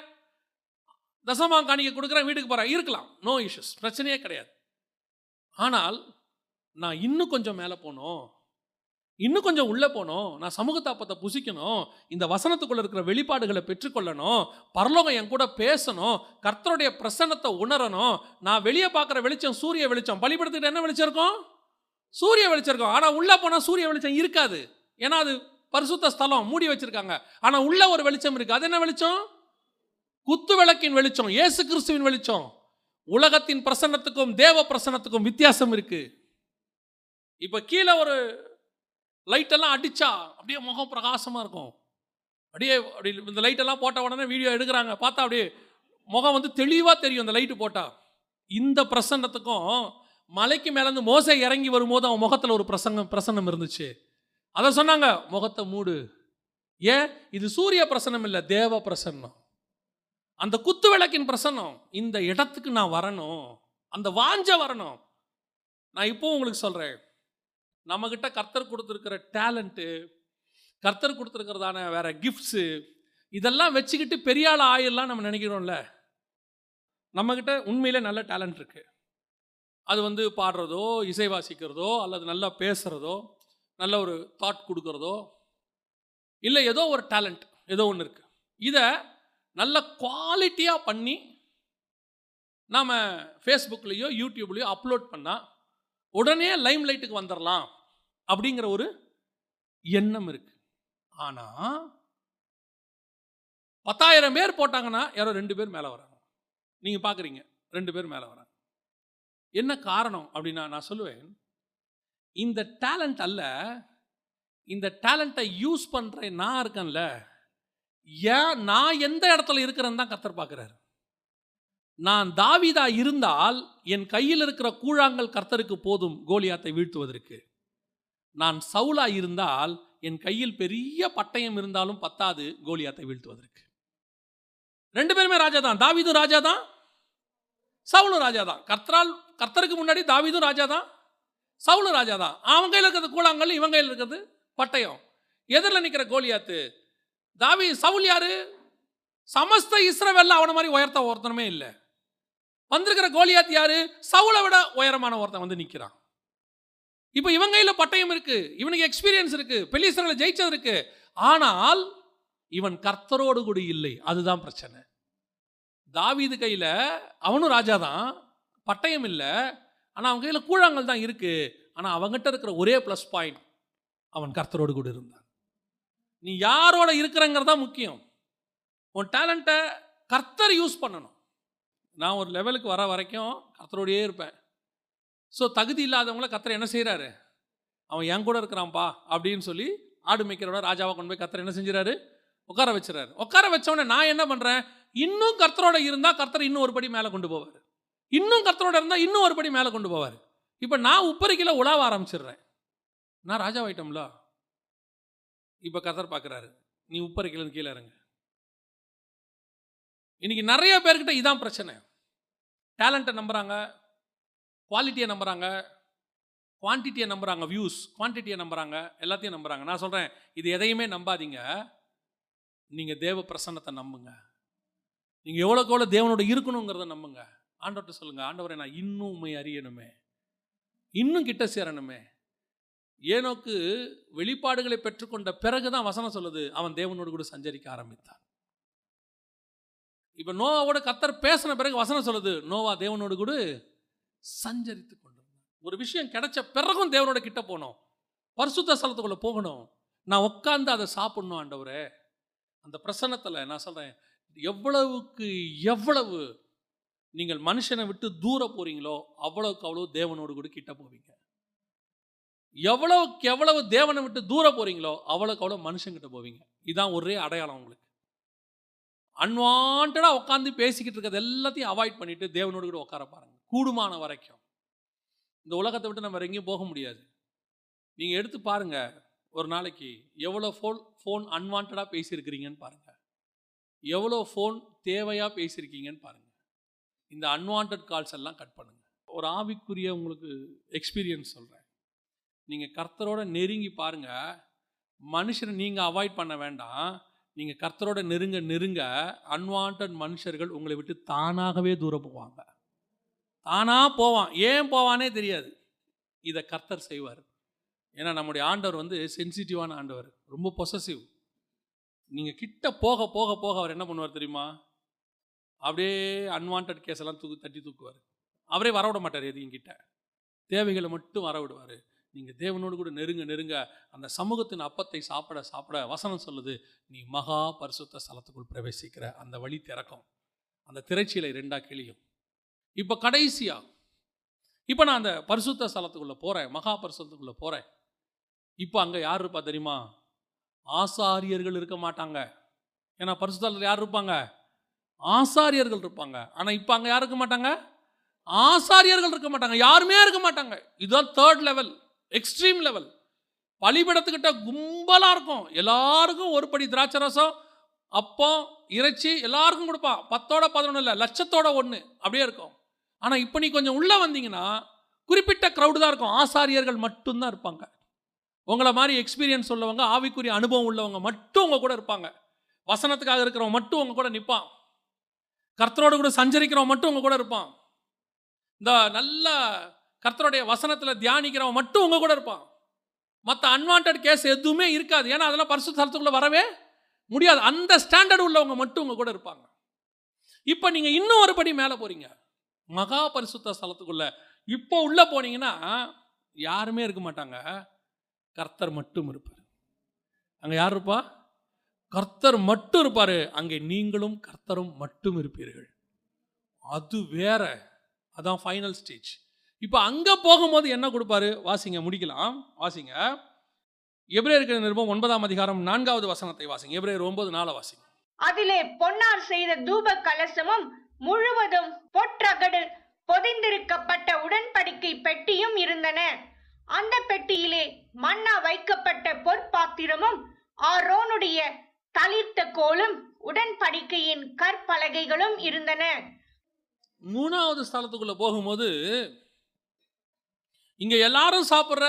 தசமா காணிக்க கொடுக்குறேன் வீட்டுக்கு போகிறேன் இருக்கலாம். நோ இஷ்யூஸ் பிரச்சனையே கிடையாது. ஆனால் நான் இன்னும் கொஞ்சம் மேலே போகணும் இன்னும் கொஞ்சம் உள்ளே போகணும். நான் சமூக தாப்பத்தை புசிக்கணும். இந்த வசனத்துக்குள்ள இருக்கிற வெளிப்பாடுகளை பெற்றுக்கொள்ளணும். பரலோகம் என் கூட பேசணும். கர்த்தருடைய பிரசன்னத்தை உணரணும். நான் வெளியே பார்க்குற வெளிச்சம் சூரிய வெளிச்சம். பலிபடுத்திட்டு என்ன வெளிச்சம் இருக்கும்? சூரிய வெளிச்சம் இருக்கும். ஆனால் உள்ளே போனால் சூரிய வெளிச்சம் இருக்காது. ஏன்னா அது பரிசுத்த ஸ்தலம் மூடி வச்சிருக்காங்க. ஆனால் உள்ள ஒரு வெளிச்சம் இருக்கு. அது என்ன வெளிச்சம்? குத்து விளக்கின் வெளிச்சம். இயேசு கிறிஸ்துவின் வெளிச்சம். உலகத்தின் பிரசன்னத்துக்கும் தேவ பிரசன்னத்துக்கும் வித்தியாசம் இருக்கு. இப்போ கீழே ஒரு லைட்டெல்லாம் அடித்தா அப்படியே முகம் பிரகாசமாக இருக்கும். அப்படியே அப்படி இந்த லைட்டெல்லாம் போட்ட உடனே வீடியோ எடுக்கிறாங்க. பார்த்தா அப்படியே முகம் வந்து தெளிவாக தெரியும் அந்த லைட்டு போட்டால் இந்த பிரசன்னத்துக்கும் மலைக்கு மேலேருந்து மோசை இறங்கி வரும்போது அவன் முகத்தில் ஒரு பிரசங்கம் பிரசன்னம் இருந்துச்சு. அதை சொன்னாங்க முகத்தை மூடு. ஏன்? இது சூரிய பிரசன்னம் இல்லை தேவ பிரசன்னம். அந்த குத்து விளக்கின் பிரசன்னம் இந்த இடத்துக்கு நான் வரணும். அந்த வாஞ்ச வரணும். நான் இப்போ உங்களுக்கு சொல்கிறேன் நம்மக்கிட்ட கர்த்தர் கொடுத்துருக்கிற டேலண்ட்டு கர்த்தர் கொடுத்துருக்கிறதான வேற கிஃப்ட்ஸு இதெல்லாம் வச்சுக்கிட்டு பெரிய ஆள் ஆயிடலாம் நம்ம நினைக்கிறோம்ல. நம்மக்கிட்ட உண்மையிலே நல்ல டேலண்ட் இருக்குது அது வந்து பாடுறதோ இசை வாசிக்கிறதோ அல்லது நல்லா பேசுகிறதோ நல்ல ஒரு தாட் கொடுக்குறதோ இல்லை ஏதோ ஒரு டேலண்ட் ஏதோ ஒன்று இருக்குது இதை நல்ல குவாலிட்டியாக பண்ணி நாம் ஃபேஸ்புக்லேயோ யூடியூப்லேயோ அப்லோட் பண்ணால் உடனே லைம் லைட்டுக்கு வந்துடலாம் அப்படிங்கிற ஒரு எண்ணம் இருக்கு. ஆனால் பத்தாயிரம் பேர் போட்டாங்கன்னா யாரோ ரெண்டு பேர் மேலே வராங்க. நீங்கள் பார்க்குறீங்க ரெண்டு பேர் மேலே வராங்க. என்ன காரணம் அப்படின்னா நான் சொல்லுவேன் இந்த டேலண்ட் அல்ல இந்த டேலண்ட்டை யூஸ் பண்ணுற நான் இருக்கேன்ல ஏன் நான் எந்த இடத்துல இருக்கிறேன்னு தான் கத்தர் பார்க்குறாரு நான் தாவீதா இருந்தால் என் கையில் இருக்கிற கூழாங்கல் கர்த்தருக்கு போதும் கோலியாத்தை வீழ்த்துவதற்கு. நான் சவுலா இருந்தால் என் கையில் பெரிய பட்டயம் இருந்தாலும் பத்தாது கோலியாத்தை வீழ்த்துவதற்கு. ரெண்டு பேருமே ராஜா தான் தாவீதும் ராஜா தான் சவுலும் ராஜா தான் கர்த்தரால் கர்த்தருக்கு முன்னாடி தாவீதும் ராஜா தான் சவுலும் ராஜா தான் அவன் கையில் இருக்கிறது கூழாங்கல் இவன் கையில் இருக்கிறது பட்டயம். எதிரில் நிற்கிற கோலியாத்து. தாவி சவுல் யாரு? சமஸ்த இஸ்ரவேல்ல அவனை மாதிரி உயர்த்த ஒருத்தனுமே இல்லை. வந்திருக்கிற கோலியாத் யாரு? சவுளை விட உயரமான ஒருத்தன் வந்து நிற்கிறான் இப்போ இவன் கையில் பட்டயம் இருக்கு. இவனுக்கு எக்ஸ்பீரியன்ஸ் இருக்கு. பெலிஸ்தர்களை ஜெயிச்சது இருக்கு. ஆனால் இவன் கர்த்தரோடு கூட இல்லை. அதுதான் பிரச்சனை. தாவீது கையில் அவனும் ராஜா தான் பட்டயம் இல்லை. ஆனால் அவன் கையில் கூழாங்கல் தான் இருக்கு. ஆனால் அவங்ககிட்ட இருக்கிற ஒரே ப்ளஸ் பாயிண்ட் அவன் கர்த்தரோடு கூட இருந்தான். நீ யாரோட இருக்கிறங்கிறது தான் முக்கியம். உன் டேலண்ட்டை கர்த்தர் யூஸ் பண்ணணும். நான் ஒரு லெவலுக்கு வர வரைக்கும் கத்தரோடையே இருப்பேன். ஸோ தகுதி இல்லாதவங்கள கத்தரை என்ன செய்கிறாரு அவன் என் கூட இருக்கிறான்ப்பா அப்படின்னு சொல்லி ஆடு மேய்க்கிறோட ராஜாவை கொண்டு போய் கத்தரை என்ன செஞ்சுறாரு? உட்கார வச்சுறாரு. உட்கார வச்சவொடனே நான் என்ன பண்ணுறேன் இன்னும் கர்த்தரோட இருந்தால் கர்த்தர் இன்னும் ஒரு படி மேலே கொண்டு போவார். இன்னும் கர்த்தரோட இருந்தால் இன்னும் ஒரு படி மேலே கொண்டு போவார். இப்போ நான் உப்பரிக்கையில் உலாவ ஆரம்பிச்சிடுறேன். நான் ராஜாவாயிட்டோம்ல? இப்போ கர்த்தர் பார்க்குறாரு நீ உப்பரிக்கிலன்னு கீழே இறங்க. இன்னைக்கு நிறைய பேர்கிட்ட இதான் பிரச்சனை. டேலண்ட்டை நம்புகிறாங்க குவாலிட்டியை நம்புகிறாங்க குவான்டிட்டியை நம்புகிறாங்க வியூஸ் குவான்டிட்டியை நம்புகிறாங்க எல்லாத்தையும் நம்புறாங்க. நான் சொல்கிறேன் இது எதையுமே நம்பாதீங்க. நீங்கள் தேவ பிரசன்னத்தை நம்புங்க. நீங்கள் எவ்வளோக்கு எவ்வளோ தேவனோட இருக்கணுங்கிறத நம்புங்க. ஆண்டவர்கிட்ட சொல்லுங்கள் ஆண்டவரை நான் இன்னும் உண்மை அறியணுமே. இன்னும் கிட்ட சேரணுமே. ஏனோக்கு வெளிப்பாடுகளை பெற்றுக்கொண்ட பிறகு தான் வசனம் சொல்லுது அவன் தேவனோடு கூட சஞ்சரிக்க ஆரம்பித்தான். இப்போ நோவாவோட கத்தர் பேசின பிறகு வசனம் சொல்லுது நோவா தேவனோடு கூட சஞ்சரித்து கொண்டிருந்தான் ஒரு விஷயம் கிடைச்ச பிறகும் தேவனோட கிட்ட போகணும் பரிசுத்த ஸ்தலத்துக்குள்ள போகணும். நான் உட்காந்து அதை சாப்பிடணும் ஆண்டவரே. அந்த பிரசன்னத்தில் நான் சொல்கிறேன் எவ்வளவுக்கு எவ்வளவு நீங்கள் மனுஷனை விட்டு தூர போகிறீங்களோ அவ்வளவுக்கு அவ்வளவு தேவனோடு கூட கிட்ட போவீங்க. எவ்வளவுக்கு எவ்வளவு தேவனை விட்டு தூர போகிறீங்களோ அவ்வளோக்கு அவ்வளோ மனுஷங்கிட்ட போவீங்க. இதான் ஒரே அடையாளம் உங்களுக்கு. அன்வான்டாக உட்காந்து பேசிக்கிட்டு இருக்கிறது எல்லாத்தையும் அவாய்ட் பண்ணிவிட்டு தேவனோடு கூட உட்கார பாருங்கள் கூடுமான வரைக்கும். இந்த உலகத்தை விட்டு நம்ம எங்கேயும் போக முடியாது. நீங்கள் எடுத்து பாருங்கள் ஒரு நாளைக்கு எவ்வளோ ஃபோன் ஃபோன் அன்வான்டாக பேசியிருக்கிறீங்கன்னு பாருங்கள் எவ்வளோ ஃபோன் தேவையாக பேசியிருக்கீங்கன்னு பாருங்கள் இந்த அன்வான்ட் கால்ஸ் எல்லாம் கட் பண்ணுங்கள் ஒரு ஆவிக்குரிய உங்களுக்கு எக்ஸ்பீரியன்ஸ் சொல்கிறேன் நீங்கள் கர்த்தரோட நெருங்கி பாருங்கள் மனுஷனை நீங்கள் அவாய்ட் பண்ண வேண்டாம். நீங்கள் கர்த்தரோட நெருங்க நெருங்க அன்வான்ட் மனுஷர்கள் உங்களை விட்டு தானாகவே தூரம் போவாங்க. தானாக போவான். ஏன் போவானே தெரியாது. இதை கர்த்தர் செய்வார். ஏன்னா நம்முடைய ஆண்டவர் வந்து சென்சிட்டிவான ஆண்டவர். ரொம்ப பொசசிவ் நீங்கள் கிட்ட போக போக போக அவர் என்ன பண்ணுவார் தெரியுமா? அப்படியே அன்வான்ட் கேஸ் எல்லாம் தூக்கு தட்டி தூக்குவார். அவரே வரவிட மாட்டார் எதையும் கிட்ட தேவைகளை மட்டும் வரவிடுவார். நீங்கள் தேவனோடு கூட நெருங்க நெருங்க அந்த சமூகத்தின் அப்பத்தை சாப்பிட சாப்பிட வசனம் சொல்லுது நீ மகா பரிசுத்த ஸ்தலத்துக்குள் பிரவேசிக்கிற. அந்த வழி திறக்கும். அந்த திரைச்சீலை ரெண்டாக கிளியும் இப்போ கடைசியாக இப்போ நான் அந்த பரிசுத்த ஸ்தலத்துக்குள்ளே போகிறேன் மகா பரிசுத்தத்துக்குள்ளே போகிறேன் இப்போ அங்கே யார் இருப்பா தெரியுமா? ஆசாரியர்கள் இருக்க மாட்டாங்க. ஏன்னா பரிசுத்தலத்தில் யார் இருப்பாங்க? ஆசாரியர்கள் இருப்பாங்க. ஆனால் இப்போ அங்கே யார் இருக்க மாட்டாங்க? ஆசாரியர்கள் இருக்க மாட்டாங்க. யாருமே இருக்க மாட்டாங்க. இதுதான் தேர்ட் லெவல் எக்ஸ்ட்ரீம் லெவல் பலிபடத்துக்கிட்ட கும்பலாக இருக்கும். எல்லாருக்கும் ஒரு படி திராட்சை ரசம் அப்பம் இறைச்சி எல்லாருக்கும் கொடுப்பான். பத்தோட பதினொன்று இல்லை லட்சத்தோட ஒன்று அப்படியே இருக்கும். ஆனால் இப்போ நீ கொஞ்சம் உள்ளே வந்தீங்கன்னா குறிப்பிட்ட க்ரௌடு தான் இருக்கும். ஆசாரியர்கள் மட்டும்தான் இருப்பாங்க. உங்களை மாதிரி எக்ஸ்பீரியன்ஸ் உள்ளவங்க ஆவிக்குரிய அனுபவம் உள்ளவங்க மட்டும் உங்கள் கூட இருப்பாங்க. வசனத்துக்காக இருக்கிறவங்க மட்டும் உங்கள் கூட நிற்பான் கர்த்தரோடு கூட சஞ்சரிக்கிறவன் மட்டும் உங்கள் கூட இருப்பான். இந்த நல்ல கர்த்தருடைய வசனத்தில் தியானிக்கிறவன் மட்டும் உங்கள் கூட இருப்பான். மற்ற அன்வான்ட் கேஸ் எதுவுமே இருக்காது. ஏன்னா அதெல்லாம் பரிசுத்த ஸ்தலத்துக்குள்ள வரவே முடியாது. அந்த ஸ்டாண்டர்ட் உள்ளவங்க மட்டும் உங்கள் கூட இருப்பாங்க. இப்போ நீங்கள் இன்னும் ஒரு படி மேலே போகிறீங்க மகா பரிசுத்த ஸ்தலத்துக்குள்ள இப்போ உள்ளே போனீங்கன்னா யாருமே இருக்க மாட்டாங்க. கர்த்தர் மட்டும் இருப்பார். அங்கே யார் இருப்பா? கர்த்தர் மட்டும் இருப்பார். அங்கே நீங்களும் கர்த்தரும் மட்டும் இருப்பீர்கள். அது வேற. அதான் ஃபைனல் ஸ்டேஜ் இப்போ அங்க போகும்போது என்ன கொடுப்பாரு? வாசிங்க முடிக்கலாம். வாசிங்க. எபிரேயருக்கு நிருபம் ஒன்பதாம் அதிகாரம் நான்காவது வசனத்தை வாசிங்க. எபிரேயர் ஒன்பது நாளை வாசிங்க. அதிலே பொன்னார் செய்த தூப கலசமும் முழுவதும் பொற்றகடு பொதிந்திருக்கப்பட்ட உடன்படிக்கை பெட்டியும் இருந்தன. அந்த பெட்டியிலே மன்னா வைக்கப்பட்ட பொற்பாத்திரமும் ஆரோனுடைய தளிர்த்த கோலும் உடன்படிக்கையின் கற்பலகைகளும் இருந்தன. மூணாவது ஸ்தலத்துக்குள்ள போகும்போது இங்கே எல்லாரும் சாப்பிட்ற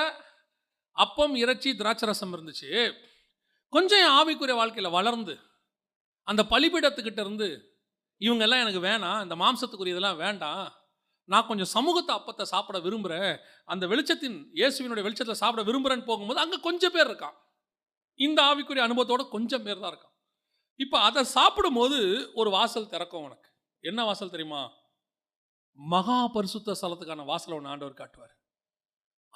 அப்பம் இறைச்சி திராட்சை ரசம் இருந்துச்சு. கொஞ்சம் என் ஆவிக்குரிய வாழ்க்கையில் வளர்ந்து அந்த பலிபீடத்துக்கிட்ட இருந்து இவங்கெல்லாம் எனக்கு வேணாம் இந்த மாம்சத்துக்குரியதெல்லாம் வேண்டாம் நான் கொஞ்சம் சமூகத்தை அப்பத்தை சாப்பிட விரும்புகிறேன் அந்த வெளிச்சத்தின் இயேசுவினுடைய வெளிச்சத்தில் சாப்பிட விரும்புகிறேன்னு போகும்போது அங்கே கொஞ்சம் பேர் இருக்கான். இந்த ஆவிக்குரிய அனுபவத்தோட கொஞ்சம் பேர் தான் இருக்கான். இப்போ அதை சாப்பிடும்போது ஒரு வாசல் திறக்கும் உனக்கு. என்ன வாசல் தெரியுமா? மகா பரிசுத்த ஸ்தலத்துக்கான வாசலை ஒன்று ஆண்டவர் காட்டுவார்.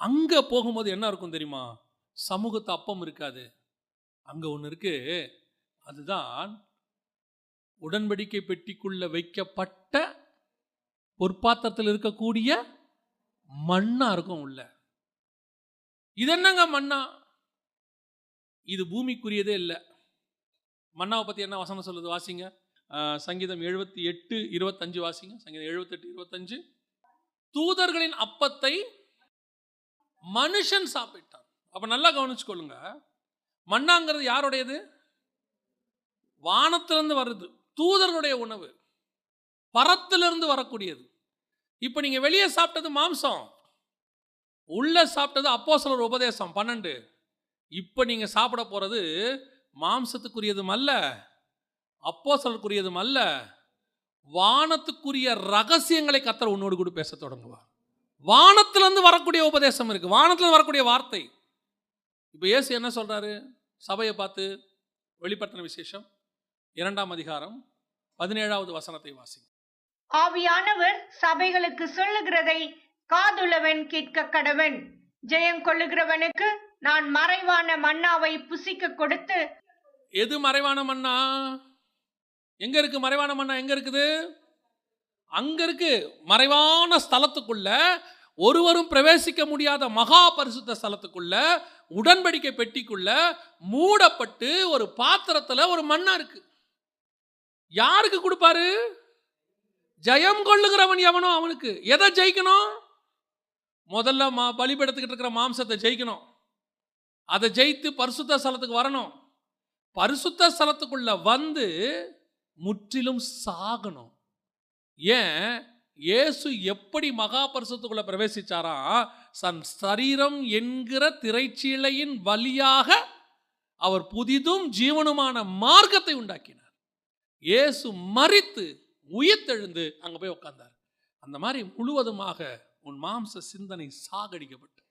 அங்கே போகும்போது என்ன இருக்கும் தெரியுமா? சமூகத்து அப்பம் இருக்காது. அங்கே ஒன்று இருக்கு. அதுதான் உடன்படிக்கை பெட்டிக்குள்ள வைக்கப்பட்ட பொற்பாத்திரத்தில் இருக்கக்கூடிய மண்ணா இருக்கும் உள்ள. இது என்னங்க மண்ணா? இது பூமிக்குரியதே இல்லை. மண்ணாவை பற்றி என்ன வசனம் சொல்லுது வாசிங்க. சங்கீதம் எழுபத்தி எட்டு இருபத்தஞ்சு வாசிங்க. சங்கீதம் எழுபத்தெட்டு இருபத்தஞ்சு. தூதர்களின் அப்பத்தை மனுஷன் சாப்பிட்டான். அப்ப நல்லா கவனிச்சுக்கொள்ளுங்க. மண்ணாங்கிறது யாருடையது? வானத்திலிருந்து வருது. தூதர்களுடைய உணவு. பரத்திலிருந்து வரக்கூடியது. இப்போ நீங்க வெளியே சாப்பிட்டது மாம்சம். உள்ள சாப்பிட்டது அப்போ சிலர் உபதேசம். பன்னெண்டு. இப்போ நீங்க சாப்பிட போறது மாம்சத்துக்குரியதும் அல்ல அப்போஸ்தலருக்குரியதும் அல்ல. வானத்துக்குரிய ரகசியங்களை கத்தர் உன்னோடு கூட பேச தொடங்குவார். வானத்திலிருந்து வரக்கூடிய உபதேசம் இருக்கு. வானத்திலிருந்து வரக்கூடிய வார்த்தை. இப்போ இயேசு என்ன சொல்றாரு? சபையை பார்த்து வெளிப்படுத்தின விசேஷம் இரண்டாம் அதிகாரம் பதினேழாவது வசனத்தை வாசிங்க. ஆவியானவர் சபைகளுக்கு சொல்லுகிறதை காதுள்ளவன் கேட்க கடவன். ஜெயம் கொள்ளுகிறவனுக்கு நான் மறைவான மன்னாவை புசிக்க கொடுத்து எது மறைவான மண்ணா எங்க இருக்கு? மறைவான மண்ணா எங்க இருக்குது? அங்கே இருக்கு மறைவான ஸ்தலத்துக்குள்ள ஒருவரும் பிரவேசிக்க முடியாத மகா பரிசுத்த ஸ்தலத்துக்குள்ள உடன்படிக்கை பெட்டிக்குள்ள மூடப்பட்டு ஒரு பாத்திரத்தில் ஒரு மண்ணா இருக்கு. யாருக்கு கொடுப்பாரு? ஜெயம் கொள்ளுகிறவன் எவனோ அவனுக்கு. எதை ஜெயிக்கணும்? முதல்ல மா பலிபெடுத்துக்கிட்டு இருக்கிற மாம்சத்தை ஜெயிக்கணும். அதை ஜெயித்து பரிசுத்த ஸ்தலத்துக்கு வரணும். பரிசுத்த ஸ்தலத்துக்குள்ள வந்து முற்றிலும் சாகணும். ஏன்? இயேசு எப்படி மகாபரிசத்துக்குள்ள பிரவேசிச்சாரா? சன் சரீரம் என்கிற திரைச்சீலையின் வழியாக அவர் புதிதும் ஜீவனுமான மார்க்கத்தை உண்டாக்கினார். இயேசு மறித்து உயிர்த்தெழுந்து அங்க போய் உட்கார்ந்தார் அந்த மாதிரி முழுவதுமாக உன் மாம்ச சிந்தனை சாகடிக்கப்பட்டு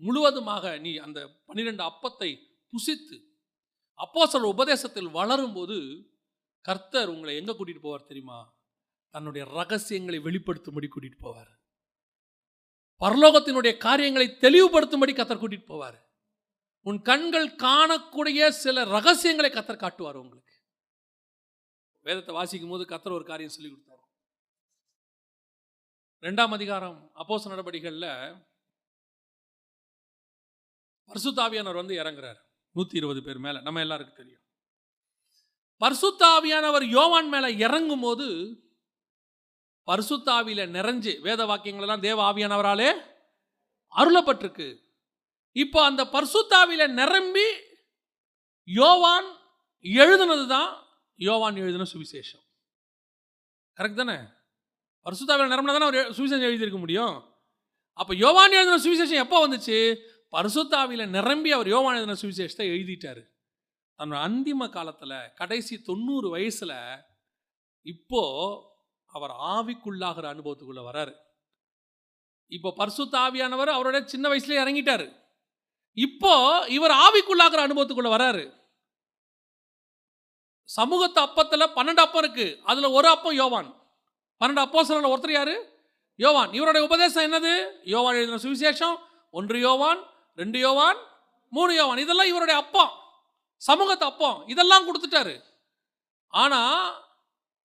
முழுவதுமாக நீ அந்த பன்னிரெண்டு அப்பத்தை புசித்து அப்போஸ்தலர் உபதேசத்தில் வளரும்போது கர்த்தர் உங்களை எங்க கூட்டிட்டு போவார் தெரியுமா? தன்னுடைய ரகசியங்களை வெளிப்படுத்தும்படி கூட்டிட்டு போவார். பரலோகத்தினுடைய காரியங்களை தெளிவுபடுத்தும்படி கத்தர் கூட்டிட்டு போவார். உன் கண்கள் காணக்கூடிய சில ரகசியங்களை கத்தர் காட்டுவார் உங்களுக்கு. வேதத்தை வாசிக்கும் போது கத்தர் ஒரு காரியம் சொல்லி கொடுத்தார். ரெண்டாம் அதிகாரம் அப்போச நடவடிக்கைகளில் பர்சுத்தாவியானவர் வந்து இறங்குறார். நூற்றி இருபது பேர் மேலே. நம்ம எல்லாருக்கும் தெரியும். பர்சுத்தாவியானவர் யோவான் மேலே இறங்கும் போது பரிசுத்தாவியில நிறைஞ்சு வேத வாக்கியங்களெல்லாம் தேவ ஆவியானவராலே அருளப்பட்டிருக்கு. இப்போ அந்த பர்சுத்தாவில நிரம்பி யோவான் எழுதுனது தான் யோவான் எழுதின சுவிசேஷம். கரெக்ட் தானே? பரிசுத்தாவில நிரம்பினா தானே அவர் சுவிசேஷம் எழுதியிருக்க முடியும்? அப்போ யோவான் எழுதின சுவிசேஷம் எப்போ வந்துச்சு? பரிசுத்தாவில நிரம்பி அவர் யோவான் எழுதின சுவிசேஷத்தை எழுதிட்டாரு. தன்னோட அந்திம காலத்தில் கடைசி தொண்ணூறு வயசில் இப்போது அவர் ஆவிக்குள்ளாகிற அனுபவத்துக்குள்ளே வராரு. இப்போ பர்சுத்த ஆவியானவர் அவரோட சின்ன வயசுல இறங்கிட்டார். இப்போ இவர் ஆவிக்குள்ளாகிற அனுபவத்துக்குள்ள வராரு. சமூகத்து அப்பத்தில் பன்னெண்டு அப்பம் இருக்கு. அதில் ஒரு அப்பம் யோவான். பன்னெண்டு அப்போ ஒருத்தர் யாரு? யோவான். இவருடைய உபதேசம் என்னது? யோவான் எழுதின சுவிசேஷம். ஒன்று யோவான் ரெண்டு யோவான் மூணு யோவான். இதெல்லாம் இவருடைய அப்பம். சமூகத்து அப்பம். இதெல்லாம் கொடுத்துட்டாரு. ஆனால்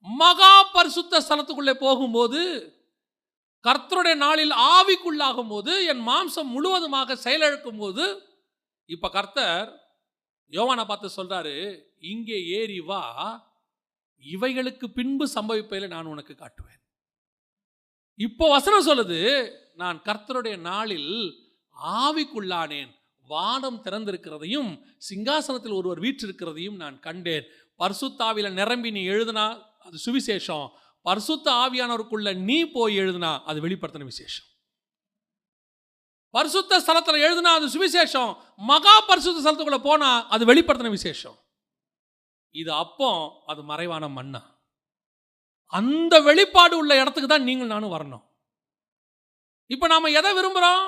மகா பரிசுத்த ஸ்தலத்துக்குள்ளே போகும்போது கர்த்தருடைய நாளில் ஆவிக்குள்ளாகும் போது என் மாம்சம் முழுவதுமாக செயலிழக்கும் போது இப்ப கர்த்தர் யோவானை பார்த்து சொல்றாரு இங்கே ஏறி வா இவைகளுக்கு பின்பு சம்பவிப்பதில் நான் உனக்கு காட்டுவேன். இப்போ வசனம் சொல்லுது நான் கர்த்தருடைய நாளில் ஆவிக்குள்ளானேன் வானம் திறந்திருக்கிறதையும் சிங்காசனத்தில் ஒருவர் வீற்றிருக்கிறதையும் நான் கண்டேன். பர்சுத்தாவில நிரம்பி நீ எழுதினா அது சுவிசேஷம். பரிசுத்த ஆவியானவருக்குள்ள நீ போய் எழுதுனா அது வெளிப்படுத்தின விசேஷம். பரிசுத்த ஸ்தலத்தில் எழுதுனா அது சுவிசேஷம். மகா பரிசுத்த ஸ்தலத்துக்குள்ள போனா அது வெளிப்படுத்தின விசேஷம். இது அப்போ அது மறைவான மண்ணா அந்த வெளிப்பாடு உள்ள இடத்துக்கு தான் நீங்கள் நானும் வரணும். இப்போ நாம எதை விரும்புகிறோம்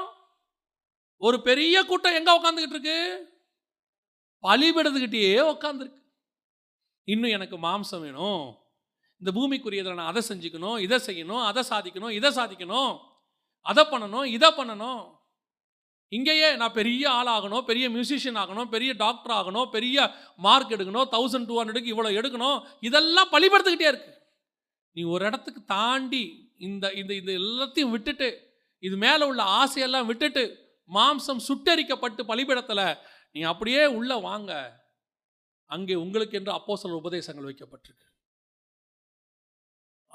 ஒரு பெரிய கூட்டம் எங்கே உட்காந்துக்கிட்டு இருக்கு? பலிபெடுத்துக்கிட்டே உட்காந்துருக்கு இன்னும் எனக்கு மாம்சம் வேணும். இந்த பூமிக்குரியதில் நான் அதை செஞ்சுக்கணும் இதை செய்யணும் அதை சாதிக்கணும் இதை சாதிக்கணும் அதை பண்ணணும் இதை பண்ணணும். இங்கேயே நான் பெரிய ஆள் ஆகணும் பெரிய மியூசிஷியன் ஆகணும் பெரிய டாக்டர் ஆகணும் பெரிய மார்க் எடுக்கணும் தௌசண்ட் டூ ஹண்ட்ரடுக்கு இவ்வளோ எடுக்கணும் இதெல்லாம் பழிபடுத்துக்கிட்டே இருக்கு. நீ ஒரு இடத்துக்கு தாண்டி இந்த இந்த இது எல்லாத்தையும் விட்டுட்டு இது மேலே உள்ள ஆசையெல்லாம் விட்டுட்டு மாம்சம் சுட்டரிக்கப்பட்டு பலிபிடத்தில் நீ அப்படியே உள்ளே வாங்க. அங்கே உங்களுக்கு என்று அப்போ சில உபதேசங்கள் வைக்கப்பட்டிருக்கு.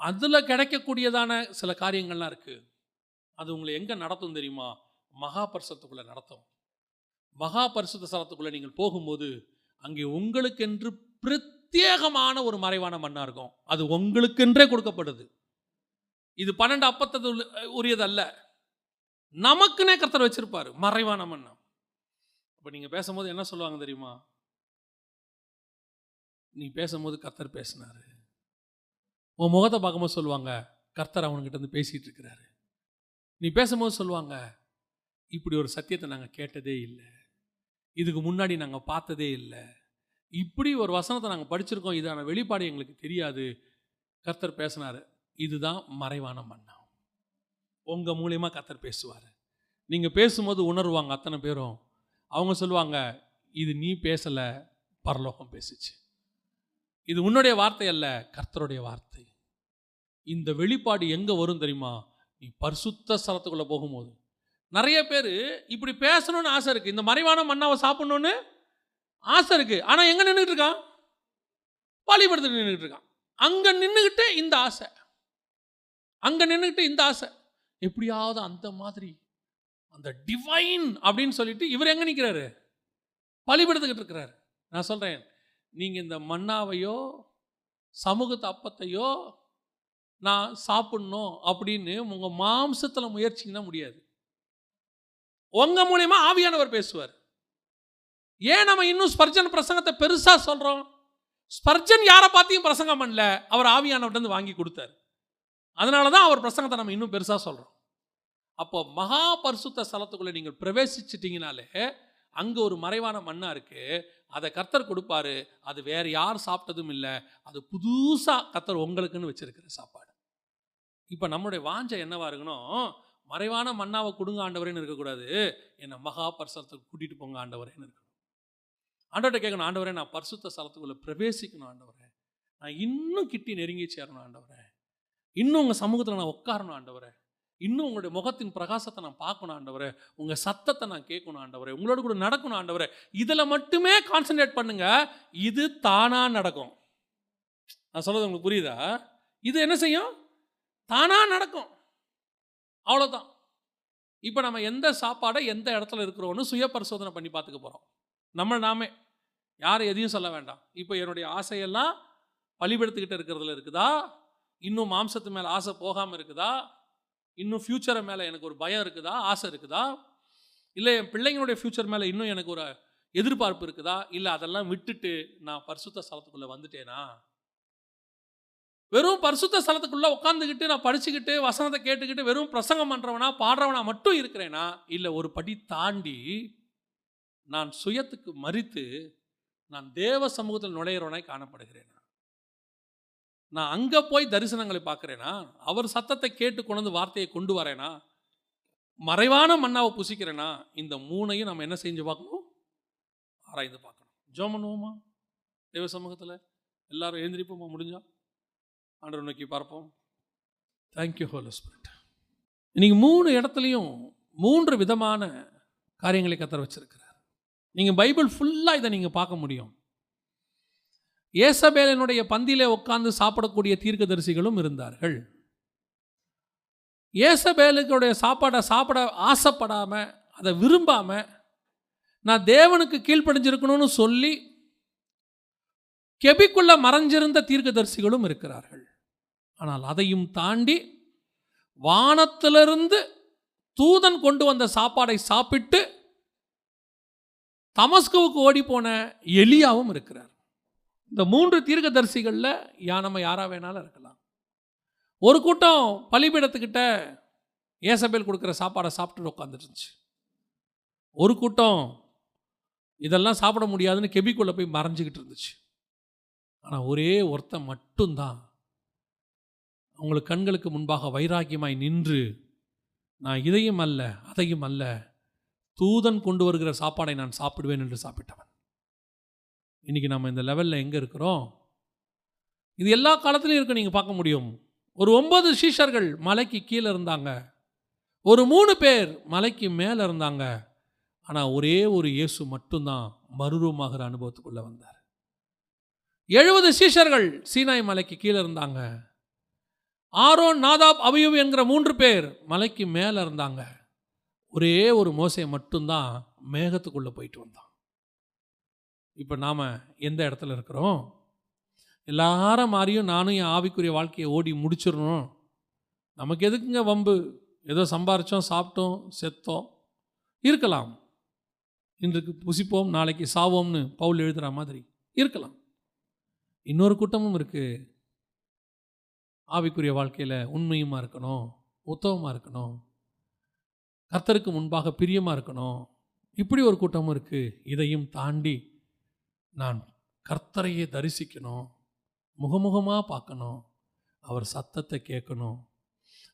அதில் கிடைக்கக்கூடியதான சில காரியங்கள்லாம் இருக்குது அது உங்களை எங்கே நடத்தும் தெரியுமா? மகா பரிசத்துக்குள்ளே நடத்தும். மகா பரிசுத்த ஸ்தலத்துக்குள்ளே நீங்கள் போகும்போது அங்கே உங்களுக்கென்று பிரத்யேகமான ஒரு மறைவான மண்ணாக இருக்கும். அது உங்களுக்கென்றே கொடுக்கப்படுது. இது பன்னெண்டு அப்பத்தது உரியதல்ல. நமக்குன்னே கர்த்தர் வச்சிருப்பார் மறைவான மண்ணை அப்போ நீங்கள் பேசும்போது என்ன சொல்லுவாங்க தெரியுமா? நீ பேசும்போது கர்த்தர் பேசினாரு. உன் முகத்தை பார்க்கும்போது சொல்லுவாங்க கர்த்தர் அவன்கிட்ட இருந்து பேசிகிட்டு இருக்கிறாரு. நீ பேசும்போது சொல்லுவாங்க இப்படி ஒரு சத்தியத்தை நாங்கள் கேட்டதே இல்லை. இதுக்கு முன்னாடி நாங்கள் பார்த்ததே இல்லை. இப்படி ஒரு வசனத்தை நாங்கள் படிச்சிருக்கோம். இதான வெளிப்பாடு எங்களுக்கு தெரியாது. கர்த்தர் பேசினார் இதுதான் மறைவான மன்னா. உங்கள் மூலியமாக கர்த்தர் பேசுவார். நீங்கள் பேசும்போது உணர்வாங்க அத்தனை பேரும். அவங்க சொல்லுவாங்க இது நீ பேசலை பரலோகம் பேசுச்சு. இது உன்னுடைய வார்த்தை அல்ல கர்த்தருடைய வார்த்தை. இந்த வெளிப்பாடு எங்கே வரும் தெரியுமா? நீ பரிசுத்த ஸ்தலத்துக்குள்ளே போகும்போது. நிறைய பேர் இப்படி பேசணும்னு ஆசை இருக்குது இந்த மறைவான மண்ணாவை சாப்பிட்ணுன்னு ஆசை இருக்குது ஆனால் எங்கே நின்றுட்டு இருக்கான்? பாலிபடத்தில் நின்றுட்டு இருக்கான். அங்கே நின்றுக்கிட்டு இந்த ஆசை. அங்கே நின்றுக்கிட்டு இந்த ஆசை. எப்படியாவது அந்த மாதிரி அந்த டிவைன் அப்படின்னு சொல்லிட்டு இவர் எங்கே நிற்கிறாரு பழிபடுத்துக்கிட்டு இருக்கிறாரு. நான் சொல்கிறேன் நீங்கள் இந்த மண்ணாவையோ சமூகத்து அப்பத்தையோ நான் சாப்பிடணும் அப்படின்னு உங்கள் மாம்சத்தில் முயற்சிங்கன்னா முடியாது. உங்கள் மூலயமா ஆவியானவர் பேசுவார். ஏன் நம்ம இன்னும் ஸ்பர்ஜன் பிரசங்கத்தை பெருசாக சொல்கிறோம் ஸ்பர்ஜன் யாரை பார்த்தியும் பிரசங்கம் பண்ணல. அவர் ஆவியானவர்கிட்ட வாங்கி கொடுத்தார். அதனால தான் அவர் பிரசங்கத்தை நம்ம இன்னும் பெருசாக சொல்கிறோம் அப்போ மகா பரிசுத்த ஸ்தலத்துக்குள்ளே நீங்கள் பிரவேசிச்சிட்டிங்கனாலே அங்கே ஒரு மறைவான மண்ணாக இருக்குது அதை கர்த்தர் கொடுப்பாரு. அது வேறு யார் சாப்பிட்டதும் இல்லை. அது புதுசாக கர்த்தர் உங்களுக்குன்னு வச்சுருக்கிற சாப்பாடு. இப்போ நம்மளுடைய வாஞ்சை என்னவா இருக்கணும்? மறைவான மண்ணாவை கொடுங்க ஆண்டவரேன்னு இருக்கக்கூடாது. என்னை மகா பரிசுத்தத்துக்கு கூட்டிகிட்டு போங்க ஆண்டவரேன்னு இருக்கணும். ஆண்டவர்கிட்ட கேட்கணும் ஆண்டவரே நான் பரிசுத்த ஸ்தலத்துக்குள்ளே பிரவேசிக்கணும் ஆண்டவரே. நான் இன்னும் கிட்டி நெருங்கி சேரணும் ஆண்டவரே. இன்னும் உங்கள் சமூகத்தில் நான் உட்காரணும் ஆண்டவரே. இன்னும் உங்களுடைய முகத்தின் பிரகாசத்தை நான் பார்க்கணும் ஆண்டவரே. உங்கள் சத்தத்தை நான் கேட்கணும் ஆண்டவரே. உங்களோட கூட நடக்கணும் ஆண்டவரே. இதில் மட்டுமே கான்சென்ட்ரேட் பண்ணுங்க. இது தானாக நடக்கும். நான் சொல்கிறது உங்களுக்கு புரியுதா? இது என்ன செய்யும்? தானா நடக்கும். அவ்வளோதான் இப்போ நம்ம எந்த சாப்பாடை எந்த இடத்துல இருக்கிறோன்னு சுய பரிசோதனை பண்ணி பார்த்துக்க போகிறோம் நம்ம நாமே. யார் எதையும் சொல்ல வேண்டாம். இப்போ என்னுடைய ஆசையெல்லாம் பலிபெடுத்துக்கிட்டு இருக்கிறதுல இருக்குதா? இன்னும் மாம்சத்து மேலே ஆசை போகாமல் இருக்குதா? இன்னும் ஃப்யூச்சரை மேலே எனக்கு ஒரு பயம் இருக்குதா? ஆசை இருக்குதா? இல்லை என் பிள்ளைங்களுடைய ஃப்யூச்சர் மேலே இன்னும் எனக்கு ஒரு எதிர்பார்ப்பு இருக்குதா? இல்லை அதெல்லாம் விட்டுட்டு நான் பரிசுத்த ஸ்தலத்துக்குள்ளே வந்துட்டேனா? வெறும் பரிசுத்த ஸ்தலத்துக்குள்ளே உட்காந்துக்கிட்டு நான் படிச்சுக்கிட்டு வசனத்தை கேட்டுக்கிட்டு வெறும் பிரசங்கம் பண்ணுறவனா பாடுறவனா மட்டும் இருக்கிறேனா? இல்லை ஒரு படி தாண்டி நான் சுயத்துக்கு மறித்து நான் தேவ சமூகத்தில் நுழையிறவனாய் காணப்படுகிறேனா? நான் அங்கே போய் தரிசனங்களை பார்க்குறேனா? அவர் சத்தத்தை கேட்டு கொண்டு வார்த்தையை கொண்டு வரேனா? மறைவான மண்ணாவை புசிக்கிறேனா? இந்த மூணையும் நம்ம என்ன செஞ்சு பார்க்கணும்? ஆராய்ந்து பார்க்கணும். ஜோம் பண்ணுவோமா தேவ சமூகத்தில் எல்லாரும் எழுந்திரிப்போமா முடிஞ்சா? ஆண்டவர் நோக்கி பார்ப்போம். தேங்க்யூ ஹோல் ஸ்பிரிட் நீங்கள் மூணு இடத்துலையும் மூன்று விதமான காரியங்களை கத்தர வச்சிருக்கிறார். நீங்கள் பைபிள் ஃபுல்லாக இதை நீங்கள் பார்க்க முடியும். ஏசபேலனுடைய பந்தியிலே உட்கார்ந்து சாப்பிடக்கூடிய தீர்க்கதரிசிகளும் இருந்தார்கள். ஏசபேலுக்குடைய சாப்பாடை சாப்பிட ஆசைப்படாமல் அதை விரும்பாமல் நான் தேவனுக்கு கீழ்ப்படிஞ்சிருக்கணும்னு சொல்லி கெபிக்குள்ள மறைஞ்சிருந்த தீர்க்கதரிசிகளும் இருக்கிறார்கள். ஆனால் அதையும் தாண்டி வானத்திலிருந்து தூதன் கொண்டு வந்த சாப்பாடை சாப்பிட்டு தமஸ்குவுக்கு ஓடி போன எலியாவும் இருக்கிறார். இந்த மூன்று தீர்க்கதரிசிகளில் யா நம்ம யாராக வேணாலும் இருக்கலாம். ஒரு கூட்டம் பலிபீடத்துக்கிட்ட ஏசபேல் கொடுக்குற சாப்பாடை சாப்பிட்டு உட்காந்துருந்துச்சு ஒரு கூட்டம் இதெல்லாம் சாப்பிட முடியாதுன்னு கெபிக்குள்ளே போய் மறைஞ்சிக்கிட்டு இருந்துச்சு. ஆனால் ஒரே ஒருத்தன் மட்டும்தான். அவங்களுக்கு கண்களுக்கு முன்பாக வைராக்கியமாய் நின்று நான் இதையும் அல்ல அதையும் அல்ல தூதன் கொண்டு வருகிற சாப்பாடை நான் சாப்பிடுவேன் என்று சாப்பிட்டவன். இன்னைக்கு நம்ம இந்த லெவலில் எங்கே இருக்கிறோம்? இது எல்லா காலத்துலையும் இருக்கு நீங்கள் பார்க்க முடியும். ஒரு ஒன்பது சீஷர்கள் மலைக்கு கீழே இருந்தாங்க. ஒரு மூணு பேர் மலைக்கு மேலே இருந்தாங்க. ஆனால் ஒரே ஒரு இயேசு மட்டும்தான் மறுரூபமாகிற அனுபவத்துக்குள்ளே வந்தார். எழுபது சீஷர்கள் சீனாய் மலைக்கு கீழே இருந்தாங்க. ஆரோன் நாதாப் அபியூப் என்கிற மூன்று பேர் மலைக்கு மேலே இருந்தாங்க. ஒரே ஒரு மோசை மட்டும்தான் மேகத்துக்குள்ளே போயிட்டு வந்தான். இப்போ நாம் எந்த இடத்துல இருக்கிறோம்? எல்லாரும் மாதிரியும் நானும் என் ஆவிக்குரிய வாழ்க்கையை ஓடி முடிச்சிடணும். நமக்கு எதுக்குங்க வம்பு? ஏதோ சம்பாரித்தோம் சாப்பிட்டோம் செத்தோம். இருக்கலாம். இன்றைக்கு புசிப்போம் நாளைக்கு சாவோம்னு பவுல் எழுதுகிற மாதிரி இருக்கலாம். இன்னொரு கூட்டமும் இருக்குது ஆவிக்குரிய வாழ்க்கையில் உண்மையுமா இருக்கணும்? உத்தவமாக இருக்கணும்? கர்த்தருக்கு முன்பாக பிரியமாக இருக்கணும்? இப்படி ஒரு கூட்டமும் இருக்குது இதையும் தாண்டி நான் கர்த்தரையே தரிசிக்கணும். முகமுகமாக பார்க்கணும். அவர் சத்தத்தை கேட்கணும்.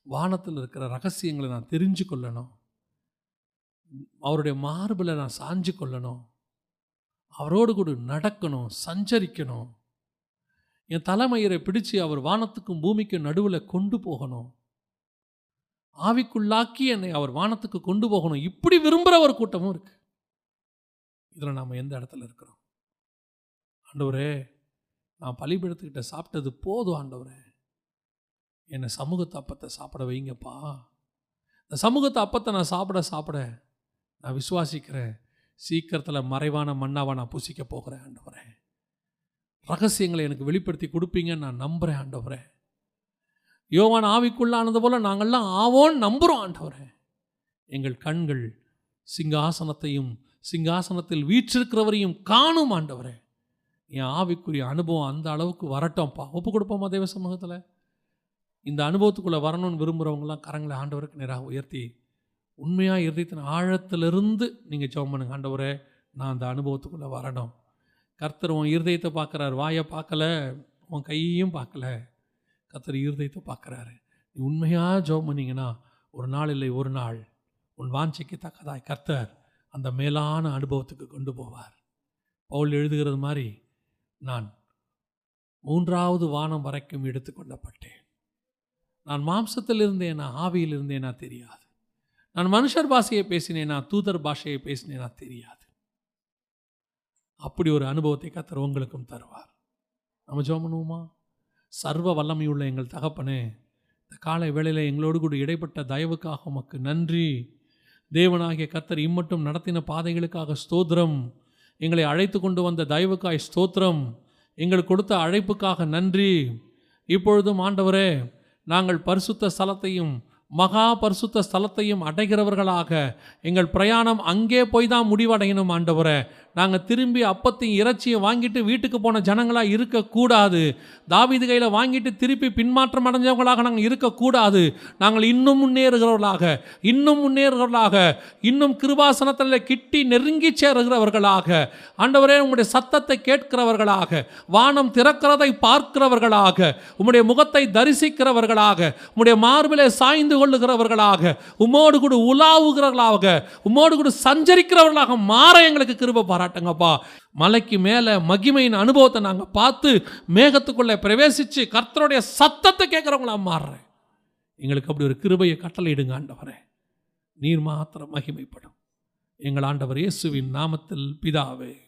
வானத்தில் இருக்கிற ரகசியங்களை நான் தெரிஞ்சு கொள்ளணும். அவருடைய மார்பில் நான் சாஞ்சு கொள்ளணும். அவரோடு கூட நடக்கணும் சஞ்சரிக்கணும். என் தலைமயிரை பிடிச்சு அவர் வானத்துக்கும் பூமிக்கும் நடுவில் கொண்டு போகணும். ஆவிக்குள்ளாக்கி என்னை அவர் வானத்துக்கு கொண்டு போகணும். இப்படி விரும்புகிற ஒரு கூட்டமும் இருக்கு. இதில் நாம் எந்த இடத்துல இருக்கிறோம்? ஆண்டவரே நான் பலிபீடத்துக்கிட்ட சாப்பிட்டது போதும் ஆண்டவரே. என்னை சமூகத்து அப்பத்தை சாப்பிட வைங்கப்பா. இந்த சமூகத்து அப்பத்தை நான் சாப்பிட சாப்பிட நான் விசுவாசிக்கிறேன். சீக்கிரத்தில் மறைவான மண்ணாவை நான் புசிக்க போகிறேன் ஆண்டவரேன் ரகசியங்களை எனக்கு வெளிப்படுத்தி கொடுப்பீங்கன்னு நான் நம்புகிறேன் ஆண்டவரே. யோவான் ஆவிக்குள்ளானது போல் நாங்கள்லாம் ஆவோன்னு நம்புகிறோம் ஆண்டவரே. எங்கள் கண்கள் சிங்காசனத்தையும் சிங்காசனத்தில் வீற்றிருக்கிறவரையும் காணும் ஆண்டவரே. என் ஆவிக்குரிய அனுபவம் அந்த அளவுக்கு வரட்டோம்ப்பா. ஒப்பு கொடுப்போமா தேவ சமூகத்தில்? இந்த அனுபவத்துக்குள்ளே வரணும்னு விரும்புகிறவங்களாம் கரங்களை ஆண்டவருக்கு நேராக உயர்த்தி உண்மையாக இருதயத்தின் ஆழத்திலிருந்து நீங்கள் ஜெபம் பண்ணுங்க ஆண்டவரே. நான் அந்த அனுபவத்துக்குள்ளே வரணும். கர்த்தர் உன் இருதயத்தை பார்க்குறாரு. வாயை பார்க்கல உன் கையையும் பார்க்கல. கர்த்தர் இருதயத்தை பார்க்குறாரு. நீ உண்மையாக ஜோம் பண்ணிங்கன்னா ஒரு நாள் இல்லை ஒரு நாள் உன் வாஞ்சைக்கு தக்கதாய். கர்த்தர் அந்த மேலான அனுபவத்துக்கு கொண்டு போவார். பவுல் எழுதுகிறது மாதிரி நான் மூன்றாவது வானம் வரைக்கும் எடுத்துக்கொள்ளப்பட்டேன் நான் மாம்சத்தில் இருந்தேனா ஆவியில் இருந்தேனா தெரியாது. நான் மனுஷர் பாஷையை பேசினேனா தூதர் பாஷையை பேசினேனா தெரியாது. அப்படி ஒரு அனுபவத்தை கத்தர் உங்களுக்கும் தருவார். நம்ம ஜெபம் பண்ணுவோமா? சர்வ வல்லமையுள்ள எங்கள் தகப்பனே இந்த காலை வேளையில் எங்களோடு கூட இடைப்பட்ட தயவுக்காக உமக்கு நன்றி. தேவனாகிய கத்தர் இம்மட்டும் நடத்தின பாதைகளுக்காக ஸ்தோத்திரம். எங்களை அழைத்து கொண்டு வந்த தயவுக்காய் ஸ்தோத்திரம். எங்களுக்கு கொடுத்த அழைப்புக்காக நன்றி. இப்பொழுதும் ஆண்டவரே நாங்கள் பரிசுத்த ஸ்தலத்தையும் மகா பரிசுத்த ஸ்தலத்தையும் அடைகிறவர்களாக எங்கள் பிரயாணம் அங்கே போய் தான் முடிவடையணும் ஆண்டவரே. நாங்கள் திரும்பி அப்பத்தையும் இறைச்சியை வாங்கிட்டு வீட்டுக்கு போன ஜனங்களாக இருக்கக்கூடாது தாவிது கையில் வாங்கிட்டு திருப்பி பின்மாற்றம் அடைஞ்சவங்களாக நாங்கள் இருக்கக்கூடாது நாங்கள் இன்னும் முன்னேறுகிறவர்களாக இன்னும் முன்னேறுகிறவர்களாக இன்னும் கிருபாசனத்தில் கிட்டி நெருங்கி சேருகிறவர்களாக ஆண்டவரே உங்களுடைய சத்தத்தை கேட்கிறவர்களாக வானம் திறக்கிறதை பார்க்கிறவர்களாக உம்முடைய முகத்தை தரிசிக்கிறவர்களாக உம்முடைய மார்பிலே சாய்ந்து கொள்ளுகிறவர்களாக உம்மோடு கூட உலாவுகிறவர்களாக உம்மோடு கூட சஞ்சரிக்கிறவர்களாக மாற எங்களுக்கு கிருப பாரா காட்டுங்கப்பா மலைக்கு மேலே மகிமையின் அனுபவத்தை நாங்கள் பார்த்து மேகத்துக்குள்ளே பிரவேசித்து கர்த்தருடைய சத்தத்தை கேட்குறவங்களா மாறுறேன். எங்களுக்கு அப்படி ஒரு கிருபையை கட்டளையிடுங்க ஆண்டவரே. நீர் மாத்திரம் மகிமைப்படும். எங்கள் ஆண்டவர் இயேசுவின் நாமத்தில் பிதாவே.